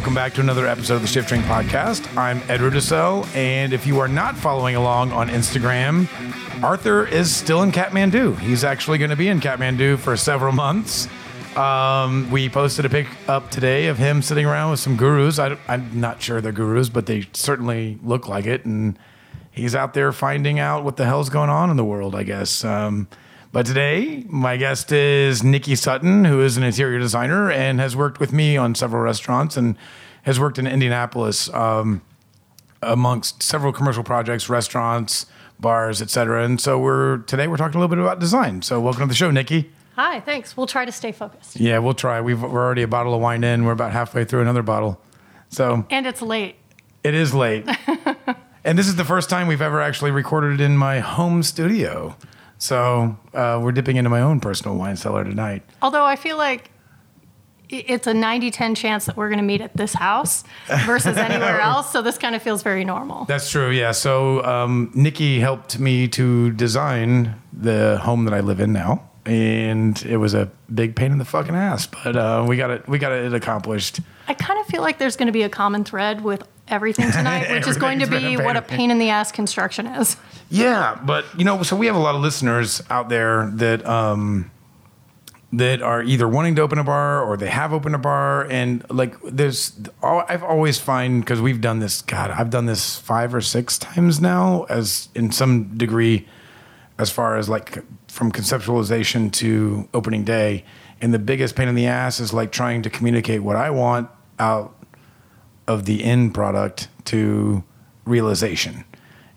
welcome back to another episode of the Shift Train Podcast. I'm Ed Rudisell, and if you are not following along on Instagram, Arthur is still in Kathmandu. He's actually going to be in Kathmandu for several months. Um, we posted a pic up today of him sitting around with some gurus. I, am not sure they're gurus, but they certainly look like it. And he's out there finding out what the hell's going on in the world, I guess. Um, but today, my guest is Nikki Sutton, who is an interior designer and has worked with me on several restaurants and has worked in Indianapolis um, amongst several commercial projects, restaurants, bars, etc. And so we're today we're talking a little bit about design. So welcome to the show, Nikki. Hi, thanks. We'll try to stay focused. Yeah, we'll try. We've, we're already a bottle of wine in. We're about halfway through another bottle. So and it's late. It is late. and this is the first time we've ever actually recorded in my home studio. So uh, we're dipping into my own personal wine cellar tonight. Although I feel like it's a 90 10 chance that we're going to meet at this house versus anywhere else. So this kind of feels very normal. That's true. Yeah. So um, Nikki helped me to design the home that I live in now. And it was a big pain in the fucking ass, but uh, we got it. We got it accomplished. I kind of feel like there's going to be a common thread with everything tonight, which is going to be what a pain in the ass construction is. Yeah, but you know, so we have a lot of listeners out there that um, that are either wanting to open a bar or they have opened a bar, and like there's, I've always find because we've done this. God, I've done this five or six times now, as in some degree, as far as like from conceptualization to opening day. And the biggest pain in the ass is like trying to communicate what I want out of the end product to realization.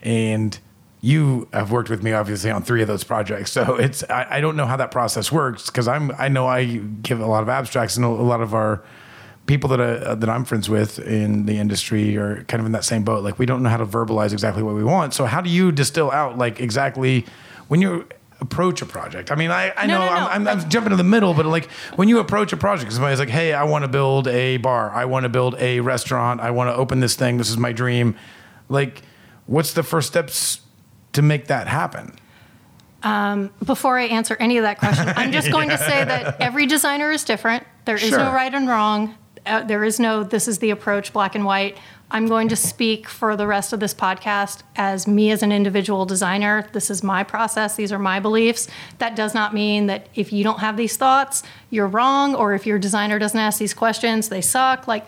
And you have worked with me obviously on three of those projects, so it's I, I don't know how that process works because I'm I know I give a lot of abstracts and a lot of our people that I, that I'm friends with in the industry are kind of in that same boat. Like we don't know how to verbalize exactly what we want. So how do you distill out like exactly when you approach a project? I mean, I, I no, know no, no. I'm, I'm, I'm, jumping in the middle, but like when you approach a project, somebody's like, hey, I want to build a bar. I want to build a restaurant. I want to open this thing. This is my dream. Like, what's the first steps to make that happen? Um, before I answer any of that question, I'm just going yeah. to say that every designer is different. There is sure. no right and wrong. Uh, there is no this is the approach, black and white. I'm going to speak for the rest of this podcast as me as an individual designer. This is my process, these are my beliefs. That does not mean that if you don't have these thoughts, you're wrong, or if your designer doesn't ask these questions, they suck. Like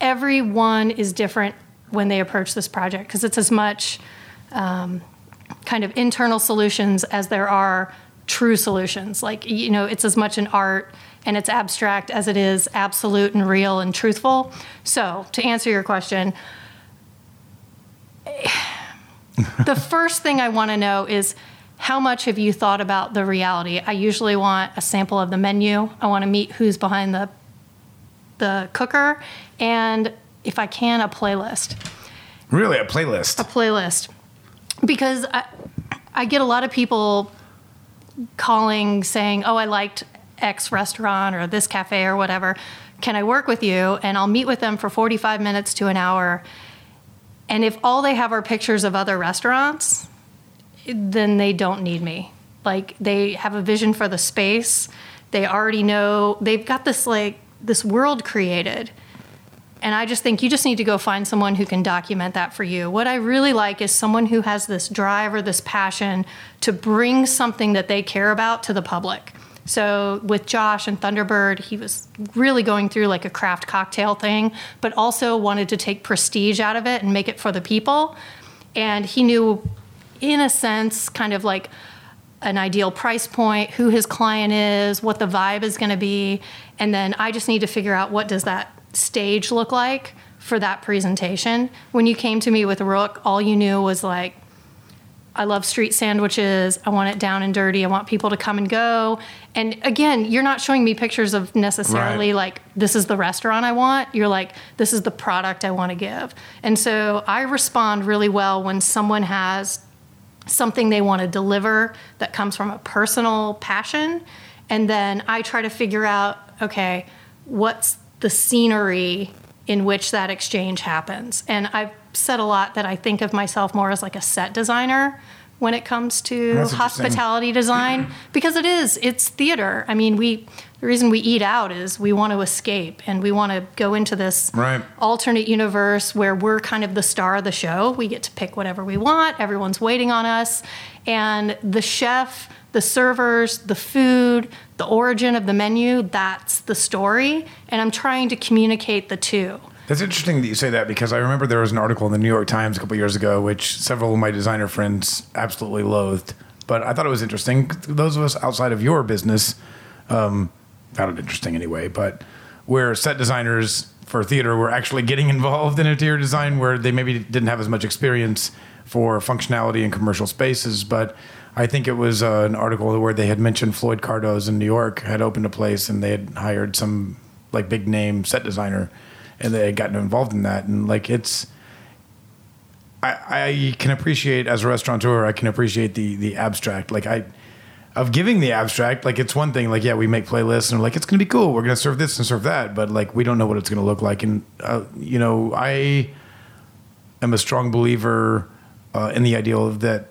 everyone is different when they approach this project because it's as much um, kind of internal solutions as there are true solutions. Like, you know, it's as much an art and it's abstract as it is absolute and real and truthful. So, to answer your question, the first thing I want to know is how much have you thought about the reality? I usually want a sample of the menu. I want to meet who's behind the the cooker and if I can a playlist. Really, a playlist. A playlist. Because I, I get a lot of people calling saying, "Oh, I liked X restaurant or this cafe or whatever. Can I work with you? And I'll meet with them for 45 minutes to an hour. And if all they have are pictures of other restaurants, then they don't need me. Like they have a vision for the space. They already know they've got this like this world created. And I just think you just need to go find someone who can document that for you. What I really like is someone who has this drive or this passion to bring something that they care about to the public. So with Josh and Thunderbird, he was really going through like a craft cocktail thing, but also wanted to take prestige out of it and make it for the people. And he knew, in a sense, kind of like an ideal price point, who his client is, what the vibe is going to be, and then I just need to figure out what does that stage look like for that presentation. When you came to me with Rook, all you knew was like I love street sandwiches. I want it down and dirty. I want people to come and go. And again, you're not showing me pictures of necessarily right. like, this is the restaurant I want. You're like, this is the product I want to give. And so I respond really well when someone has something they want to deliver that comes from a personal passion. And then I try to figure out, okay, what's the scenery in which that exchange happens. And I've said a lot that I think of myself more as like a set designer when it comes to That's hospitality design because it is it's theater. I mean, we the reason we eat out is we want to escape and we want to go into this Right. alternate universe where we're kind of the star of the show. We get to pick whatever we want. Everyone's waiting on us, and the chef, the servers, the food, the origin of the menu, that's the story, and I'm trying to communicate the two. That's interesting that you say that because I remember there was an article in the New York Times a couple years ago, which several of my designer friends absolutely loathed. But I thought it was interesting. Those of us outside of your business um, found it interesting anyway. But where set designers for theater were actually getting involved in interior design, where they maybe didn't have as much experience for functionality in commercial spaces. But I think it was uh, an article where they had mentioned Floyd Cardoz in New York had opened a place and they had hired some like big name set designer and they had gotten involved in that. And like it's I, I can appreciate as a restaurateur I can appreciate the the abstract. Like I of giving the abstract like it's one thing like yeah we make playlists and we're like it's gonna be cool. We're gonna serve this and serve that. But like we don't know what it's gonna look like. And uh, you know I am a strong believer uh, in the ideal of that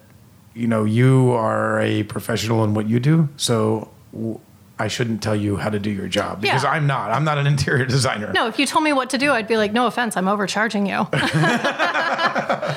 you know you are a professional in what you do. So I shouldn't tell you how to do your job because Yeah. I'm not I'm not an interior designer No, if you told me what to do, I'd be like, no offense, I'm overcharging you. but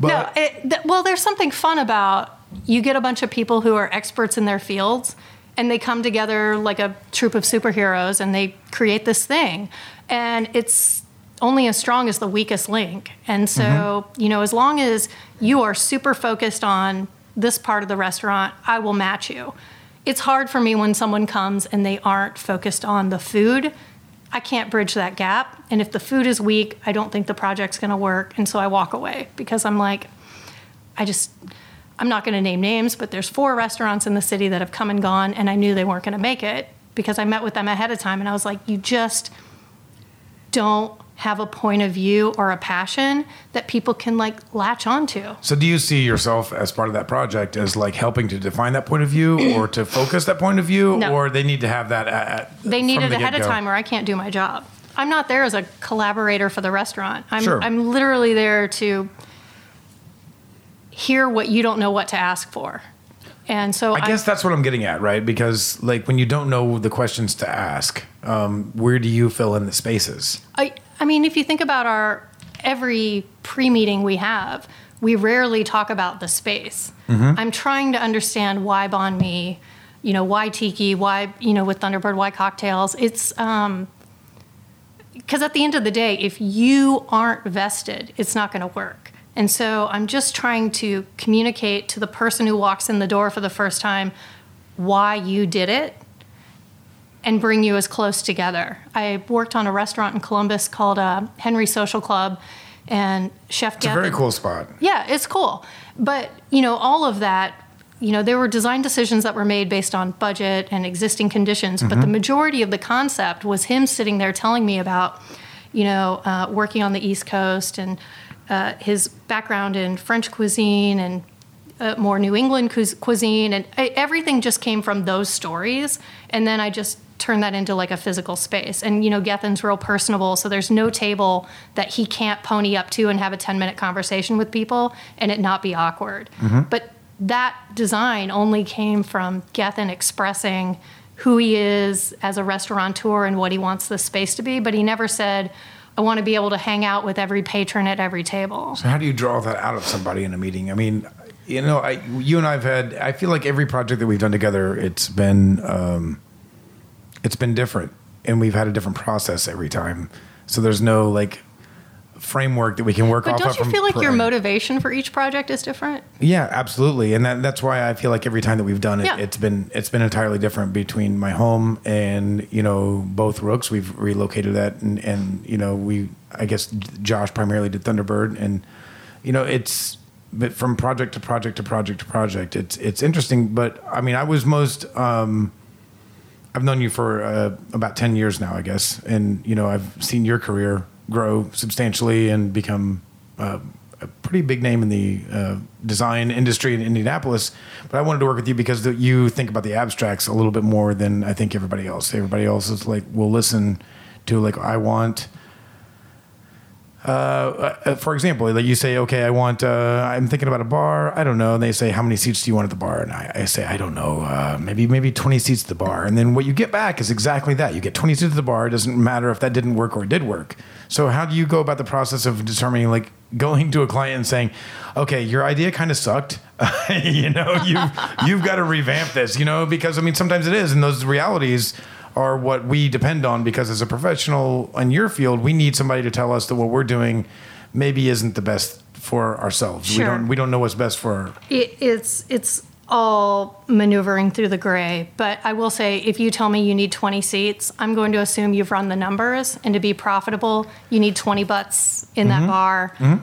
no, it, th- well, there's something fun about you get a bunch of people who are experts in their fields and they come together like a troop of superheroes and they create this thing. And it's only as strong as the weakest link. And so, mm-hmm. you know, as long as you are super focused on this part of the restaurant, I will match you. It's hard for me when someone comes and they aren't focused on the food. I can't bridge that gap. And if the food is weak, I don't think the project's going to work. And so I walk away because I'm like, I just, I'm not going to name names, but there's four restaurants in the city that have come and gone, and I knew they weren't going to make it because I met with them ahead of time. And I was like, you just don't have a point of view or a passion that people can like latch onto. So do you see yourself as part of that project as like helping to define that point of view or to focus that point of view No. or they need to have that at, They need it the ahead of get-go? time or I can't do my job. I'm not there as a collaborator for the restaurant. I'm, Sure. I'm literally there to hear what you don't know what to ask for. And so I guess that's what I'm getting at, right? Because like when you don't know the questions to ask, um, where do you fill in the spaces? I, I mean, if you think about our every pre meeting we have, we rarely talk about the space. I'm trying to understand why Banh Mi, you know, why Tiki, why, you know, with Thunderbird, why cocktails. It's, um, because at the end of the day, if you aren't vested, it's not going to work. And so I'm just trying to communicate to the person who walks in the door for the first time why you did it and bring you as close together. I worked on a restaurant in Columbus called uh, Henry Social Club, and Chef It's a very cool spot. yeah, it's cool. But, you know, all of that, you know, there were design decisions that were made based on budget and existing conditions, but the majority of the concept was him sitting there telling me about, you know, uh, working on the East Coast and uh, his background in French cuisine and uh, more New England cu- cuisine, and I, everything just came from those stories. And then I just turned that into like a physical space. And you know, Gethin's real personable, so there's no table that he can't pony up to and have a 10 minute conversation with people and it not be awkward. But that design only came from Gethin expressing who he is as a restaurateur and what he wants the space to be. But he never said, I want to be able to hang out with every patron at every table. So how do you draw that out of somebody in a meeting? I mean, you know, I, you and I've had. I feel like every project that we've done together, it's been, um, it's been different, and we've had a different process every time. So there's no like framework that we can work But off But don't you feel like your motivation for each project is different? Yeah, absolutely, and that, that's why I feel like every time that we've done it, Yeah. it's been it's been entirely different between my home and you know both Rooks. We've relocated that, and and you know we I guess Josh primarily did Thunderbird, and you know it's but from project to project to project to project, it's it's interesting. But I mean, I was most. Um, I've known you for uh, about 10 years now, I guess. And, you know, I've seen your career grow substantially and become uh, a pretty big name in the uh, design industry in Indianapolis. But I wanted to work with you because the, you think about the abstracts a little bit more than I think everybody else. Everybody else is like, will listen to, like, I want uh, uh, for example, like you say, okay, I want, uh, I'm thinking about a bar. I don't know. And they say, how many seats do you want at the bar? And I, I say, I don't know. Uh, maybe, maybe 20 seats at the bar. And then what you get back is exactly that. You get 20 seats at the bar. It doesn't matter if that didn't work or it did work. So how do you go about the process of determining, like going to a client and saying, okay, your idea kind of sucked. you know, you've, you've got to revamp this, you know, because I mean, sometimes it is. And those realities, are what we depend on because as a professional in your field, we need somebody to tell us that what we're doing maybe isn't the best for ourselves. Sure. We don't we don't know what's best for It, it's it's all maneuvering through the gray. But I will say, if you tell me you need 20 seats, I'm going to assume you've run the numbers, and to be profitable, you need 20 butts in Mm-hmm. that bar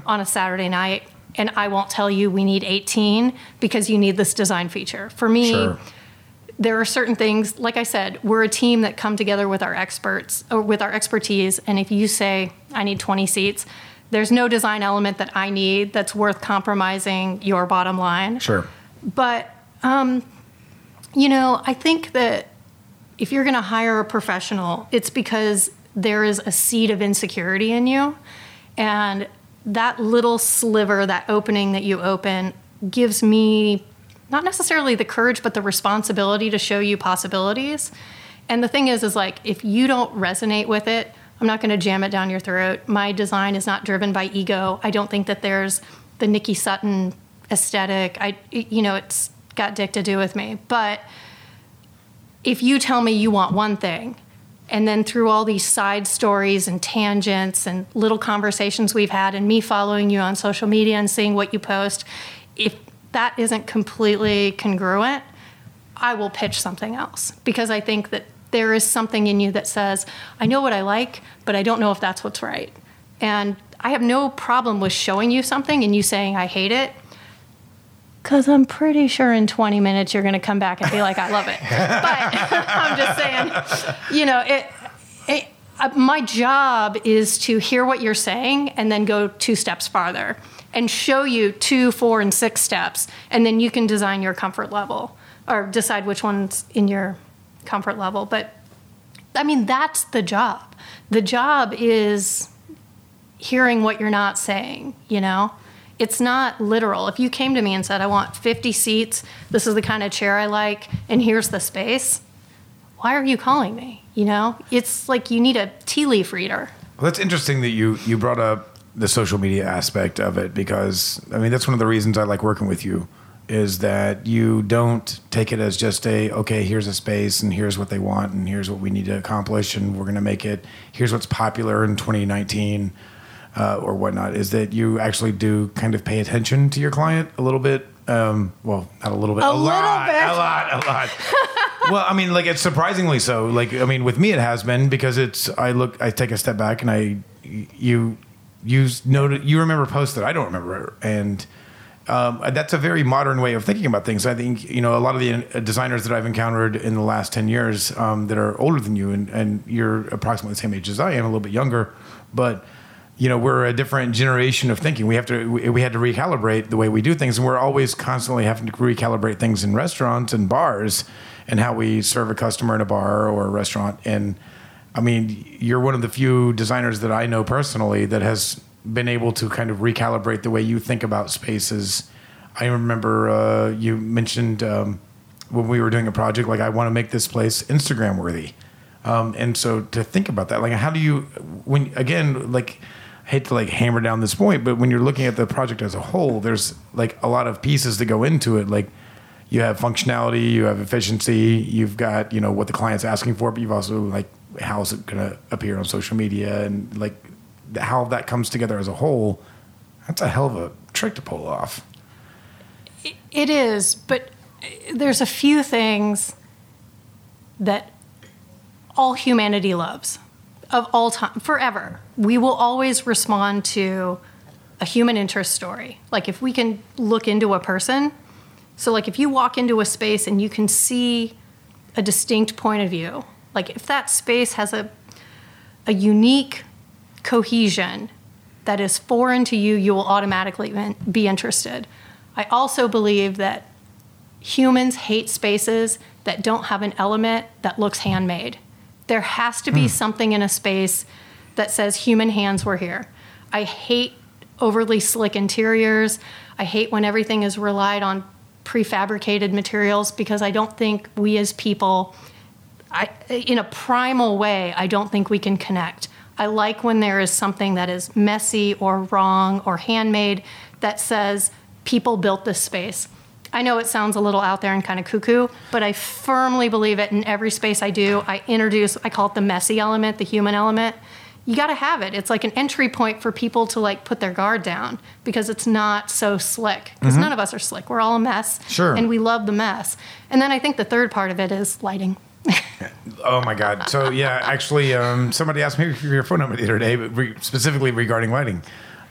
on a Saturday night. And I won't tell you we need 18 because you need this design feature. For me, Sure. There are certain things like i said we're a team that come together with our experts or with our expertise and if you say i need 20 seats there's no design element that i need that's worth compromising your bottom line Sure. but um, you know i think that if you're going to hire a professional it's because there is a seed of insecurity in you and that little sliver that opening that you open gives me not necessarily the courage but the responsibility to show you possibilities. And the thing is is like if you don't resonate with it i'm not going to jam it down your throat. My design is not driven by ego. I don't think that there's the nikki sutton aesthetic. I you know it's got dick to do with me. But if you tell me you want one thing and then through all these side stories and tangents and little conversations we've had and me following you on social media and seeing what you post if that isn't completely congruent i will pitch something else. Because i think that there is something in you that says i know what i like but i don't know if that's what's right. And i have no problem with showing you something and you saying i hate it because I'm pretty sure in 20 minutes you're going to come back and be like, I love it. But I'm just saying, you know, it, it, uh, my job is to hear what you're saying and then go two steps farther and show you two, four, and six steps. And then you can design your comfort level or decide which one's in your comfort level. But I mean, that's the job. The job is hearing what you're not saying, you know? It's not literal. If you came to me and said, I want 50 seats, this is the kind of chair I like, and here's the space, why are you calling me? You know? It's like you need a tea leaf reader. Well, that's interesting that you you brought up the social media aspect of it because I mean that's one of the reasons I like working with you is that you don't take it as just a okay here's a space and here's what they want and here's what we need to accomplish and we're going to make it here's what's popular in 2019 uh, or whatnot is that you actually do kind of pay attention to your client a little bit um, well not a little bit A a, little lot bit. a lot a lot well, I mean, like it's surprisingly so. Like, I mean, with me, it has been because it's. I look, I take a step back, and I, you, you noted, you remember posts that I don't remember, and um, that's a very modern way of thinking about things. I think you know a lot of the uh, designers that I've encountered in the last ten years um, that are older than you, and, and you're approximately the same age as I am, a little bit younger, but you know we're a different generation of thinking. We have to we, we had to recalibrate the way we do things, and we're always constantly having to recalibrate things in restaurants and bars, and how we serve a customer in a bar or a restaurant. And I mean, you're one of the few designers that I know personally that has been able to kind of recalibrate the way you think about spaces. I remember uh, you mentioned um, when we were doing a project, like I want to make this place Instagram worthy. Um, and so to think about that, like how do you, when again, like I hate to like hammer down this point, but when you're looking at the project as a whole, there's like a lot of pieces that go into it. Like you have functionality, you have efficiency, you've got you know what the client's asking for, but you've also like how is it going to appear on social media and like how that comes together as a whole. That's a hell of a trick to pull off. It is, but uh, there's a few things that all humanity loves of all time, forever. We will always respond to a human interest story. Like if we can look into a person, so like if you walk into a space and you can see a distinct point of view, like if that space has a a unique cohesion that is foreign to you, you will automatically be interested. I also believe that humans hate spaces that don't have an element that looks handmade. There has to be hmm. something in a space that says human hands were here. I hate overly slick interiors. I hate when everything is relied on prefabricated materials because I don't think we as people, I, in a primal way, I don't think we can connect. I like when there is something that is messy or wrong or handmade that says people built this space. I know it sounds a little out there and kind of cuckoo, but I firmly believe it in every space I do. I introduce, I call it the messy element, the human element. You got to have it. It's like an entry point for people to like put their guard down because it's not so slick. Because mm-hmm. none of us are slick. We're all a mess. Sure. And we love the mess. And then I think the third part of it is lighting. Oh my God. So yeah, actually, um, somebody asked me for your phone number the other day, but re- specifically regarding lighting.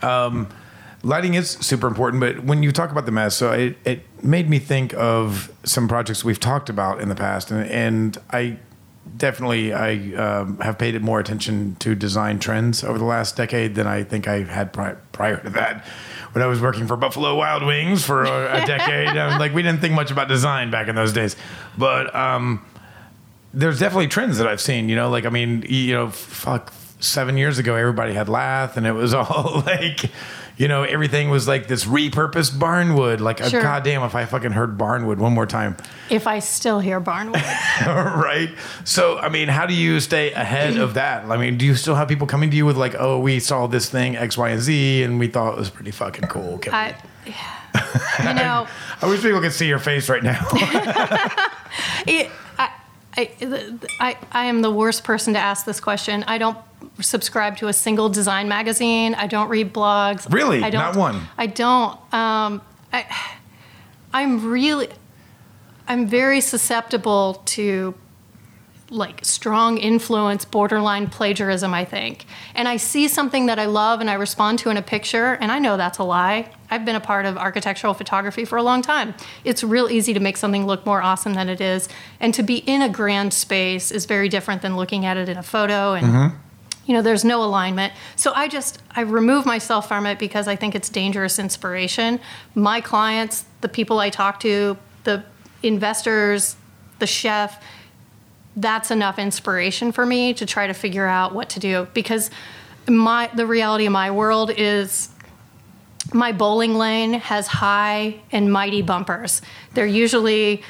Um, lighting is super important, but when you talk about the mess, so it, it made me think of some projects we've talked about in the past, and, and I definitely I um, have paid more attention to design trends over the last decade than I think I had pri- prior to that. When I was working for Buffalo Wild Wings for a, a decade, like we didn't think much about design back in those days, but. Um, there's definitely trends that I've seen. You know, like I mean, you know, fuck, seven years ago, everybody had lath, and it was all like, you know, everything was like this repurposed barnwood. Like, uh, Sure. goddamn, if I fucking heard barnwood one more time, If I still hear barnwood. right? So, I mean, how do you stay ahead of that? I mean, do you still have people coming to you with like, oh, we saw this thing X, Y, and Z, and we thought it was pretty fucking cool. Can we-" I, you know, I wish people could see your face right now. it, I, I, I, am the worst person to ask this question. I don't subscribe to a single design magazine. I don't read blogs. Really? I don't, Not one? I don't. Um, I, I'm really, I'm very susceptible to like strong influence, borderline plagiarism, I think. And I see something that I love and I respond to in a picture, and I know that's a lie. I've been a part of architectural photography for a long time. It's real easy to make something look more awesome than it is. And to be in a grand space is very different than looking at it in a photo and mm-hmm. you know there's no alignment so i just i remove myself from it because i think it's dangerous inspiration my clients the people i talk to the investors the chef that's enough inspiration for me to try to figure out what to do because my the reality of my world is my bowling lane has high and mighty bumpers they're usually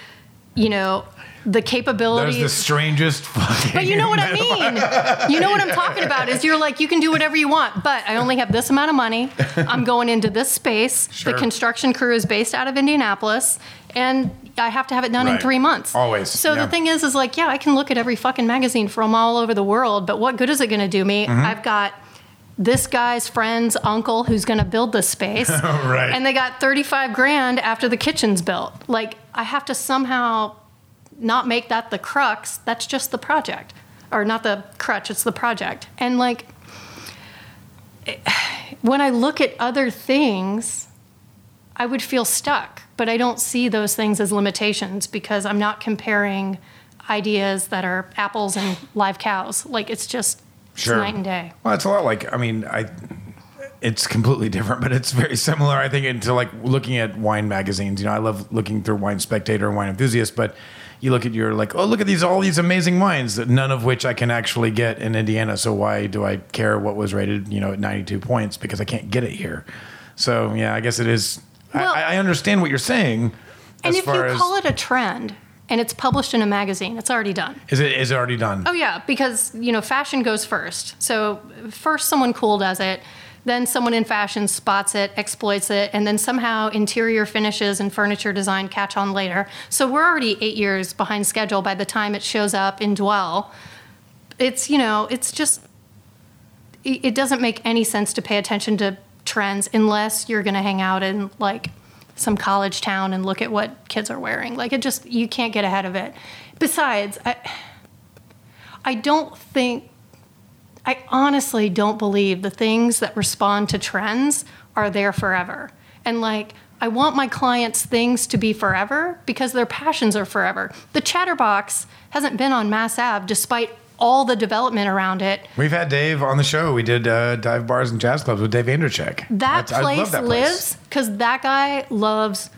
you know the There's capabilities the strangest fucking. but you know what I mean. You know what I'm talking about is you're like, you can do whatever you want, but I only have this amount of money. I'm going into this space. Sure. The construction crew is based out of Indianapolis, and I have to have it done in three months. Always, So yeah. the thing is, is like, yeah, I can look at every fucking magazine from all over the world, but what good is it going to do me? Mm-hmm. I've got this guy's friend's uncle who's going to build this space. Right. And they got 35 grand after the kitchen's built. Like, I have to somehow not make that the crux. That's just the project. Or not the crutch, it's the project. And like, when I look at other things, I would feel stuck, but I don't see those things as limitations because I'm not comparing ideas that are apples and live cows. Like, it's just it's night and day. Well, it's a lot like I mean, I it's completely different, but it's very similar. I think into like looking at wine magazines. You know, I love looking through Wine Spectator and Wine Enthusiast, but you look at your like, oh, look at these all these amazing wines, that none of which I can actually get in Indiana. So why do I care what was rated, you know, at ninety two points because I can't get it here? So yeah, I guess it is. Well- I, I understand what you're saying. And as if you as call it a trend and it's published in a magazine, it's already done. is it is it already done? Oh yeah, because you know fashion goes first. So first someone cool does it, then someone in fashion spots it, exploits it, and then somehow interior finishes and furniture design catch on later. So we're already eight years behind schedule by the time it shows up in Dwell. It's you know it's just it doesn't make any sense to pay attention to trends unless you're going to hang out in like some college town and look at what kids are wearing. Like it just you can't get ahead of it. Besides, I I don't think I honestly don't believe the things that respond to trends are there forever. And like I want my clients' things to be forever because their passions are forever. The Chatterbox hasn't been on Mass Ave despite all the development around it. We've had Dave on the show. We did uh, dive bars and jazz clubs with Dave Andrichik. That That's- I love place that lives because that guy loves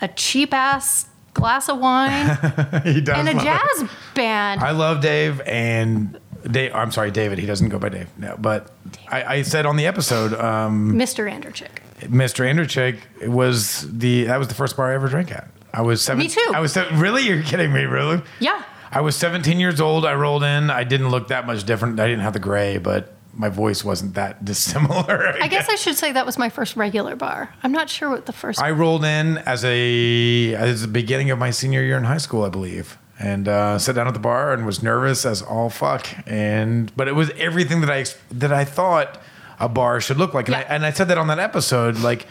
a cheap ass glass of wine he does and a love it. jazz band. I love Dave, and Dave, I'm sorry, David. He doesn't go by Dave. No, but I, I said on the episode, um, Mr. Andrichik. Mr. Andrichik was the that was the first bar I ever drank at. I was seven. Me too. I was se- really. You're kidding me, really? Yeah. I was 17 years old. I rolled in. I didn't look that much different. I didn't have the gray, but my voice wasn't that dissimilar. I guess I should say that was my first regular bar. I'm not sure what the first. I rolled in as a as the beginning of my senior year in high school, I believe, and uh, sat down at the bar and was nervous as all fuck. And but it was everything that I that I thought a bar should look like, and, Yeah. I, and I said that on that episode, like.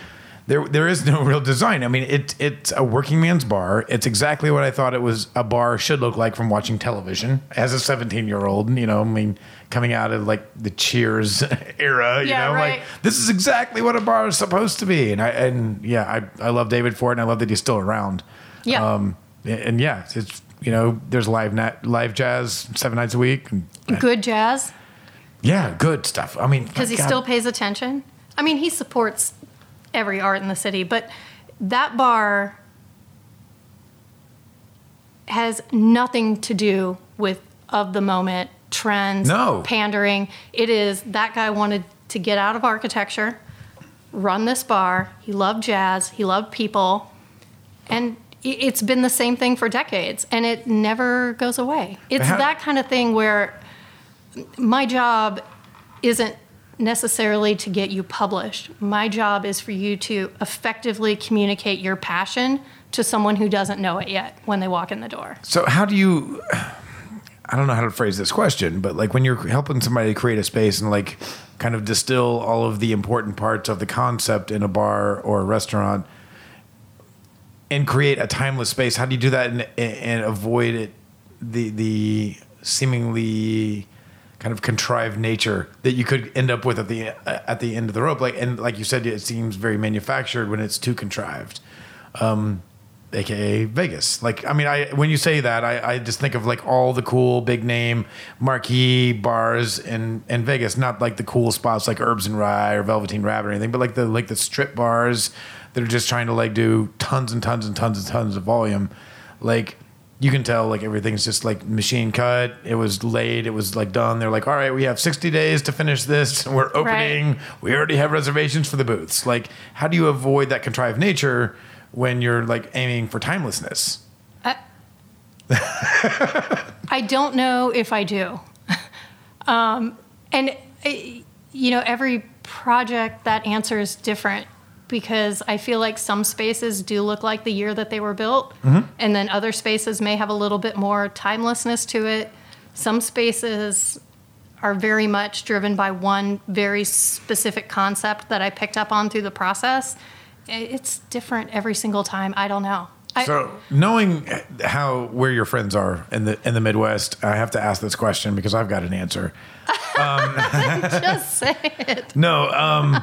There, there is no real design. I mean, it, it's a working man's bar. It's exactly what I thought it was a bar should look like from watching television as a 17 year old. You know, I mean, coming out of like the Cheers era. You Yeah, know, right. like this is exactly what a bar is supposed to be. And I and yeah, I I love David for it, and I love that he's still around. Yeah. Um, and, and yeah, it's you know, there's live nat, live jazz seven nights a week. And, Good jazz yeah, good stuff. I mean, because he God, still pays attention. I mean, he supports every art in the city, but that bar has nothing to do with of the moment trends, No. pandering. It is that guy wanted to get out of architecture, run this bar. He loved jazz. He loved people, and it's been the same thing for decades, and it never goes away. It's how- that kind of thing where my job isn't necessarily to get you published. My job is for you to effectively communicate your passion to someone who doesn't know it yet when they walk in the door. So how do you? I don't know how to phrase this question, but like when you're helping somebody create a space and like kind of distill all of the important parts of the concept in a bar or a restaurant and create a timeless space, how do you do that and, and avoid it the the seemingly kind of contrived nature that you could end up with at the at the end of the rope? Like and like you said, it seems very manufactured when it's too contrived Um, aka Vegas. Like, I mean, I when you say that, I, I just think of like all the cool big name marquee bars in in Vegas, not like the cool spots like Herbs and Rye or Velveteen Rabbit or anything, but like the like the strip bars that are just trying to like do tons and tons and tons and tons of volume. Like you can tell like everything's just like machine cut. It was laid. It was like done. They're like, all right, we have 60 days to finish this. We're opening. We already have reservations for the booths. Like, how do you avoid that contrived nature when you're like aiming for timelessness? I don't know if I do. um, and, uh, you know, every project that answer is different because I feel like some spaces do look like the year that they were built, mm-hmm. and then other spaces may have a little bit more timelessness to it. Some spaces are very much driven by one very specific concept that I picked up on through the process. It's different every single time. I don't know. So, knowing how where your friends are in the in the Midwest, I have to ask this question because I've got an answer. just say it. No, um,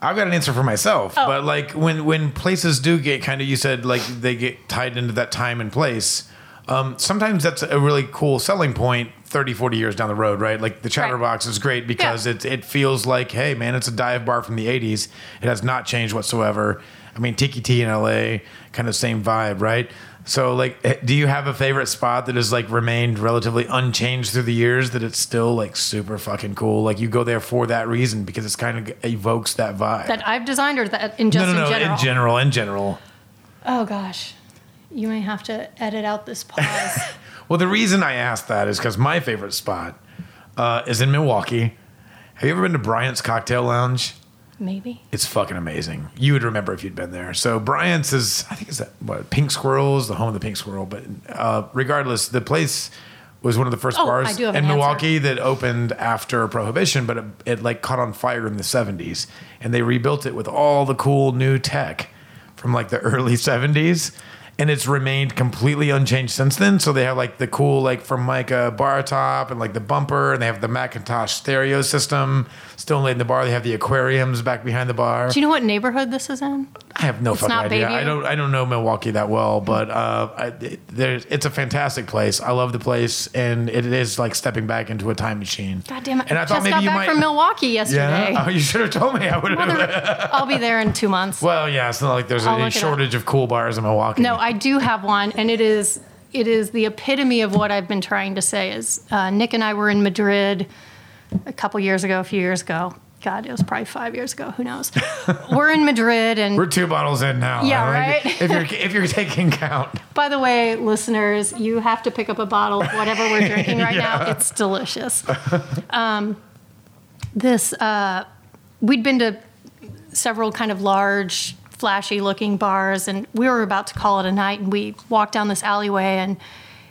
I've got an answer for myself. Oh. But like when when places do get kind of, you said like they get tied into that time and place. Um, sometimes that's a really cool selling point 30 40 years down the road right like the chatterbox is great because Yeah. it, it feels like hey man it's a dive bar from the 80s it has not changed whatsoever i mean Tiki-Ti in la kind of same vibe right so like eh, do you have a favorite spot that has like remained relatively unchanged through the years that it's still like super fucking cool like you go there for that reason because it's kind of evokes that vibe That I've designed or that in just no no no in general? in general in general Oh gosh, you may have to edit out this pause. Well, the reason I asked that is because my favorite spot uh, is in Milwaukee. Have you ever been to Bryant's Cocktail Lounge? Maybe. It's fucking amazing. You would remember if you'd been there. So Bryant's is, I think it's that what Pink Squirrels, the home of the Pink Squirrel. But uh, regardless, the place was one of the first Oh, bars I do have in an answer. Milwaukee that opened after Prohibition, but it, it like caught on fire in the '70s, and they rebuilt it with all the cool new tech from like the early '70s. And it's remained completely unchanged since then. So they have like the cool like from Formica bar top and like the bumper, and they have the McIntosh stereo system still laid in the bar. They have the aquariums back behind the bar. Do you know what neighborhood this is in? I have no It's fucking idea. Bayview? I don't. I don't know Milwaukee that well, but uh, I, it, there's, it's a fantastic place. I love the place, and it is like stepping back into a time machine. God damn it! And I thought just maybe got you back might. from Milwaukee yesterday. yeah. Oh, you should have told me. I would have. I'll be there in two months. well, yeah. It's not like there's I'll any look it up. shortage of cool bars in Milwaukee. No, I do have one, and it is it is the epitome of what I've been trying to say. Is uh, Nick and I were in Madrid a couple years ago, a few years ago. God, it was probably five years ago. Who knows? we're in Madrid, and We're two bottles in now. Yeah, Like, right? if you're if you're taking count, by the way, listeners, you have to pick up a bottle of whatever we're drinking right now. It's delicious. Um, this uh, we'd been to several kind of large, flashy looking bars, and we were about to call it a night. And we walked down this alleyway, and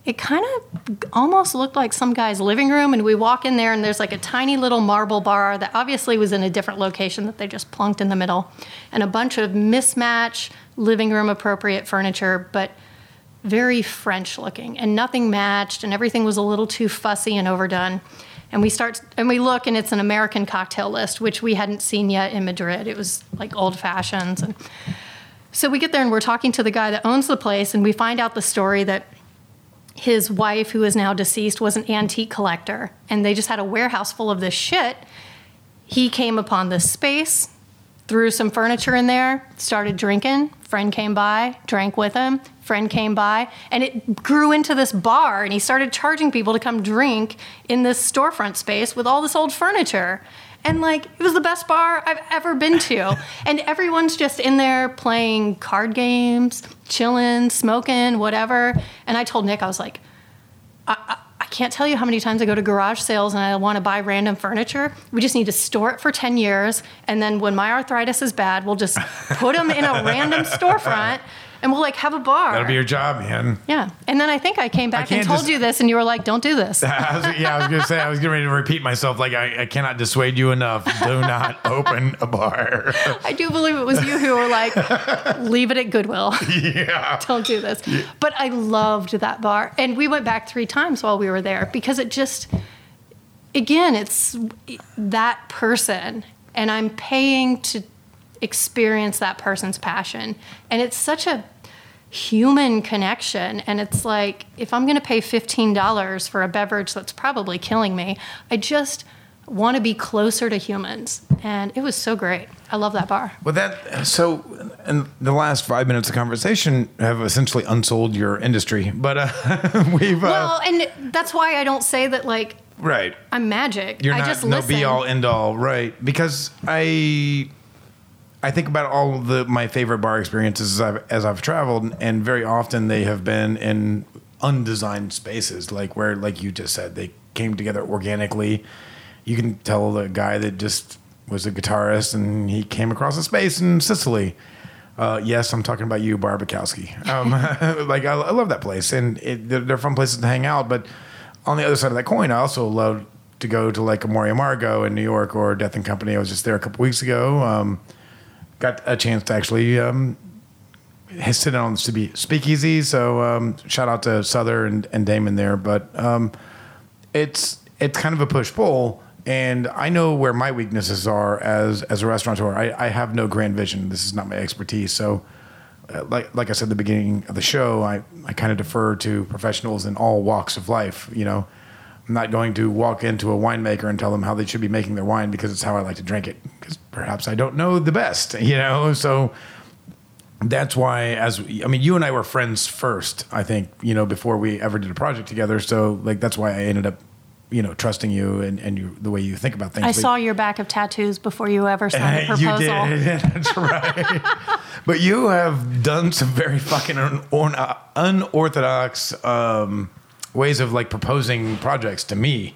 it kind of almost looked like some guy's living room. And we walk in there, and there's like a tiny little marble bar that obviously was in a different location that they just plunked in the middle, and a bunch of mismatch living room appropriate furniture, but very French looking, and nothing matched, and everything was a little too fussy and overdone. And we start and we look, and it's an American cocktail list, which we hadn't seen yet in Madrid. It was like old fashions, and so we get there and we're talking to the guy that owns the place, and we find out the story that his wife, who is now deceased, was an antique collector, and they just had a warehouse full of this shit. He came upon this space, threw some furniture in there, started drinking. Friend came by, drank with him. Friend came by, and it grew into this bar. And he started charging people to come drink in this storefront space with all this old furniture. And like, it was the best bar I've ever been to. and everyone's just in there playing card games, chilling, smoking, whatever. And I told Nick, I was like, I can't tell you how many times I go to garage sales and I want to buy random furniture. We just need to store it for 10 years. And then when my arthritis is bad, we'll just put them in a random storefront and we'll like have a bar. that'll be your job, man. yeah. And then I think I came back and told just- you this and you were like, don't do this. I was, yeah, I was gonna say I was getting ready to repeat myself. Like I, I cannot dissuade you enough. Do not open a bar. I do believe it was you who were like, leave it at Goodwill. yeah. don't do this. But I loved that bar. And we went back three times while we were there because it just, again, it's that person. And I'm paying to experience that person's passion. And it's such a human connection. And it's like, if I'm going to pay $15 for a beverage that's probably killing me, I just want to be closer to humans. And it was so great. I love that bar. Well, that so in the last five minutes of conversation have essentially unsold your industry, but uh, we've uh, Well, and that's why I don't say that like right. I'm magic. You're I not just no listen. be all end all, right? Because I I think about all the my favorite bar experiences as I've, as I've traveled, and very often they have been in undesigned spaces, like where, like you just said, they came together organically. You can tell the guy that just was a guitarist and he came across a space in Sicily. Uh, yes, I'm talking about you, Barbakowski. Um, like I, I love that place, and it, they're, they're fun places to hang out. But on the other side of that coin, I also love to go to like Amor y Amargo in New York or Death and Company. I was just there a couple weeks ago. Um, got a chance to actually um, sit on the speak- speakeasy. So um, shout out to Souther and, and Damon there. But um, it's it's kind of a push pull, and I know where my weaknesses are as as a restaurateur. I, I have no grand vision. This is not my expertise. So. Uh, like, like I said at the beginning of the show, I, I kind of defer to professionals in all walks of life. You know, I'm not going to walk into a winemaker and tell them how they should be making their wine because it's how I like to drink it. Because perhaps I don't know the best, you know. So that's why, as I mean, you and I were friends first. I think you know before we ever did a project together. So like that's why I ended up, you know, trusting you and and you the way you think about things. I But- saw your back of tattoos before you ever signed a proposal. you did. That's right. but you have done some very fucking un- un- unorthodox um, ways of like proposing projects to me.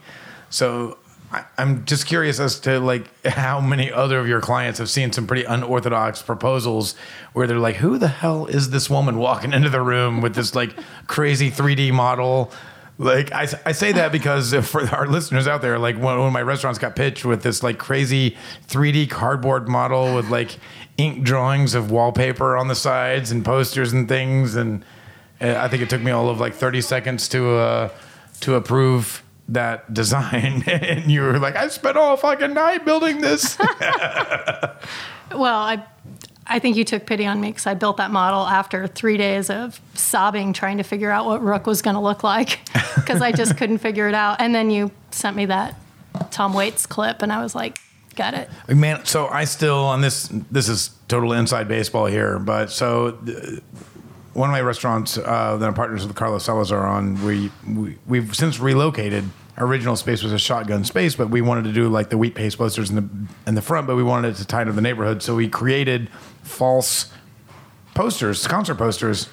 So I, I'm just curious as to like how many other of your clients have seen some pretty unorthodox proposals where they're like, "Who the hell is this woman walking into the room with this like crazy 3D model?" Like I, I say that because for our listeners out there, like one, of my restaurants got pitched with this like crazy 3D cardboard model with like ink drawings of wallpaper on the sides and posters and things, and I think it took me all of like 30 seconds to uh, to approve that design, and you were like, I spent all fucking night building this. Well, I, I think you took pity on me because I built that model after three days of sobbing trying to figure out what Rook was going to look like because I just couldn't figure it out. And then you sent me that Tom Waits clip, and I was like, got it. Man, so I still on this. This is total inside baseball here, but so uh, one of my restaurants uh, that I'm partners with Carlos Salazar on. We, we we've since relocated. Our original space was a shotgun space, but we wanted to do like the wheat paste posters in the in the front, but we wanted it to tie into the neighborhood, so we created false posters, concert posters.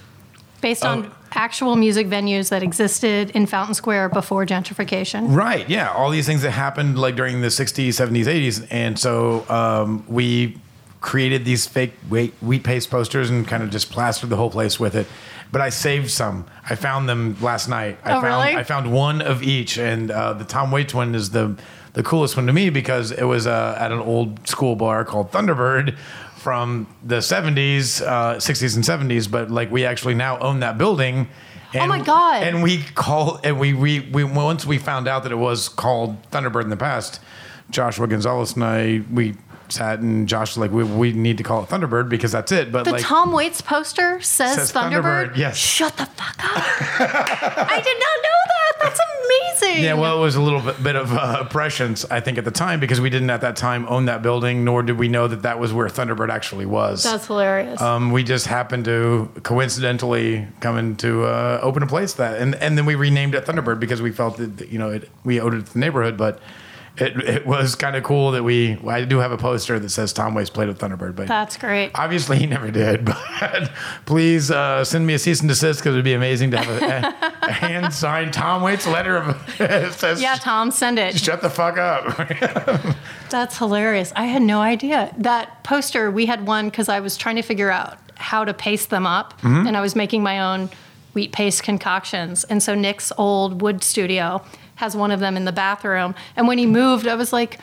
Based on Oh. actual music venues that existed in Fountain Square before gentrification. Right. Yeah. All these things that happened like during the 60s, 70s, 80s. And so um, we created these fake wheat, wheat paste posters and kind of just plastered the whole place with it. But I saved some. I found them last night. I Oh, found really? I found one of each, and uh, the Tom Waits one is the the coolest one to me because it was uh, at an old school bar called Thunderbird from the 70s, uh, 60s, and 70s. But like we actually now own that building. Oh my God. And we call and we, we we once we found out that it was called Thunderbird in the past, Joshua Gonzalez and I we sat and Josh was like we, we need to call it Thunderbird because that's it. But The like Tom Waits poster says, Says Thunderbird. Thunderbird, yes. Shut the fuck up. I did not know that. That's amazing. yeah, well, it was a little bit, bit of uh, prescience, I think, at the time because we didn't at that time own that building, nor did we know that that was where Thunderbird actually was. That's hilarious. Um, we just happened to coincidentally come into uh, open a place that, and and then we renamed it Thunderbird because we felt that that, you know it, we owed it to the neighborhood, but. It, it was kind of cool that we. I do have a poster that says Tom Waits played with Thunderbird, but That's great. obviously he never did. But please uh, send me a cease and desist because it'd be amazing to have a, a hand signed Tom Waits letter of it says, Yeah, Tom, send it. "Shut the fuck up." That's hilarious. I had no idea. That poster, we had one because I was trying to figure out how to paste them up, Mm-hmm. and I was making my own wheat paste concoctions. And so Nick's old wood studio has one of them in the bathroom. And when he moved, I was like,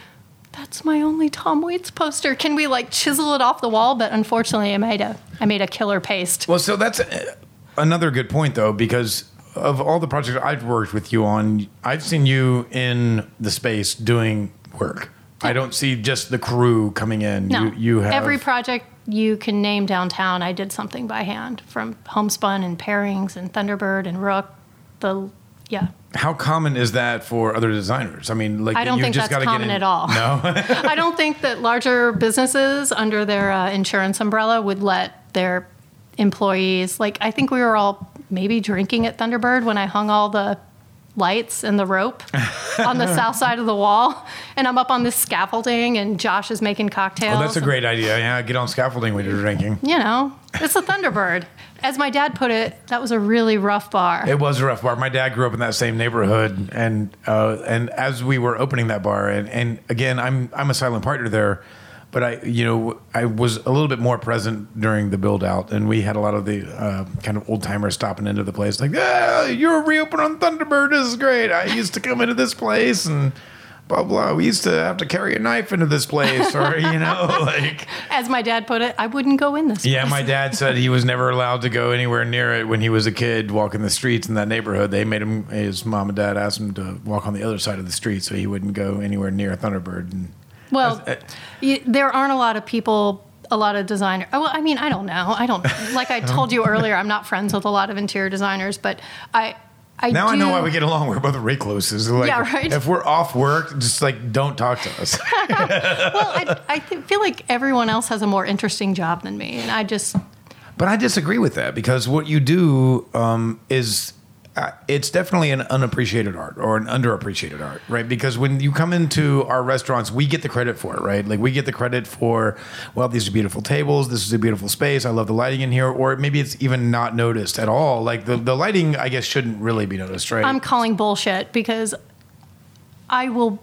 that's my only Tom Waits poster. Can we like chisel it off the wall? But unfortunately, I made a I made a killer paste. Well, so that's uh, another good point, though, because of all the projects I've worked with you on, I've seen you in the space doing work. I don't see just the crew coming in. No, You, you have every project you can name downtown. I did something by hand, from homespun and pairings and Thunderbird and Rook. The yeah, How common is that for other designers? I mean, like I don't think just that's common get in, at all. No, I don't think that larger businesses under their uh, insurance umbrella would let their employees, like, I think we were all maybe drinking at Thunderbird when I hung all the lights and the rope on the south side of the wall. And I'm up on this scaffolding, and Josh is making cocktails. oh, that's a great idea. Yeah, get on scaffolding when you're drinking. You know, it's a Thunderbird. As my dad put it, that was a really rough bar. It was a rough bar. My dad grew up in that same neighborhood, and uh, and as we were opening that bar, and, and again, I'm I'm a silent partner there, but I you know I was a little bit more present during the build out, and we had a lot of the uh, kind of old timers stopping into the place, like, yeah, you're reopening on Thunderbird. This is great. I used to come into this place and. Blah blah. We used to have to carry a knife into this place, or you know, like As my dad put it, I wouldn't go in this. yeah, place. my dad said he was never allowed to go anywhere near it when he was a kid walking the streets in that neighborhood. They made him, his mom and dad asked him to walk on the other side of the street so he wouldn't go anywhere near Thunderbird. And Well, uh, y there aren't a lot of people, a lot of designer. Oh, well, I mean, I don't know. I don't. Like I told you earlier, I'm not friends with a lot of interior designers, but I, I now I know why we get along. We're both recluses. Like, Yeah, right. If we're off work, just like don't talk to us. Well, I, I th- feel like everyone else has a more interesting job than me, and I just But I disagree with that because what you do um, is it's definitely an unappreciated art or an underappreciated art, right? Because when you come into our restaurants, we get the credit for it, right? Like we get the credit for, well, these are beautiful tables, this is a beautiful space, I love the lighting in here, or maybe it's even not noticed at all. Like the, the lighting, I guess, shouldn't really be noticed, right? I'm calling bullshit because I will.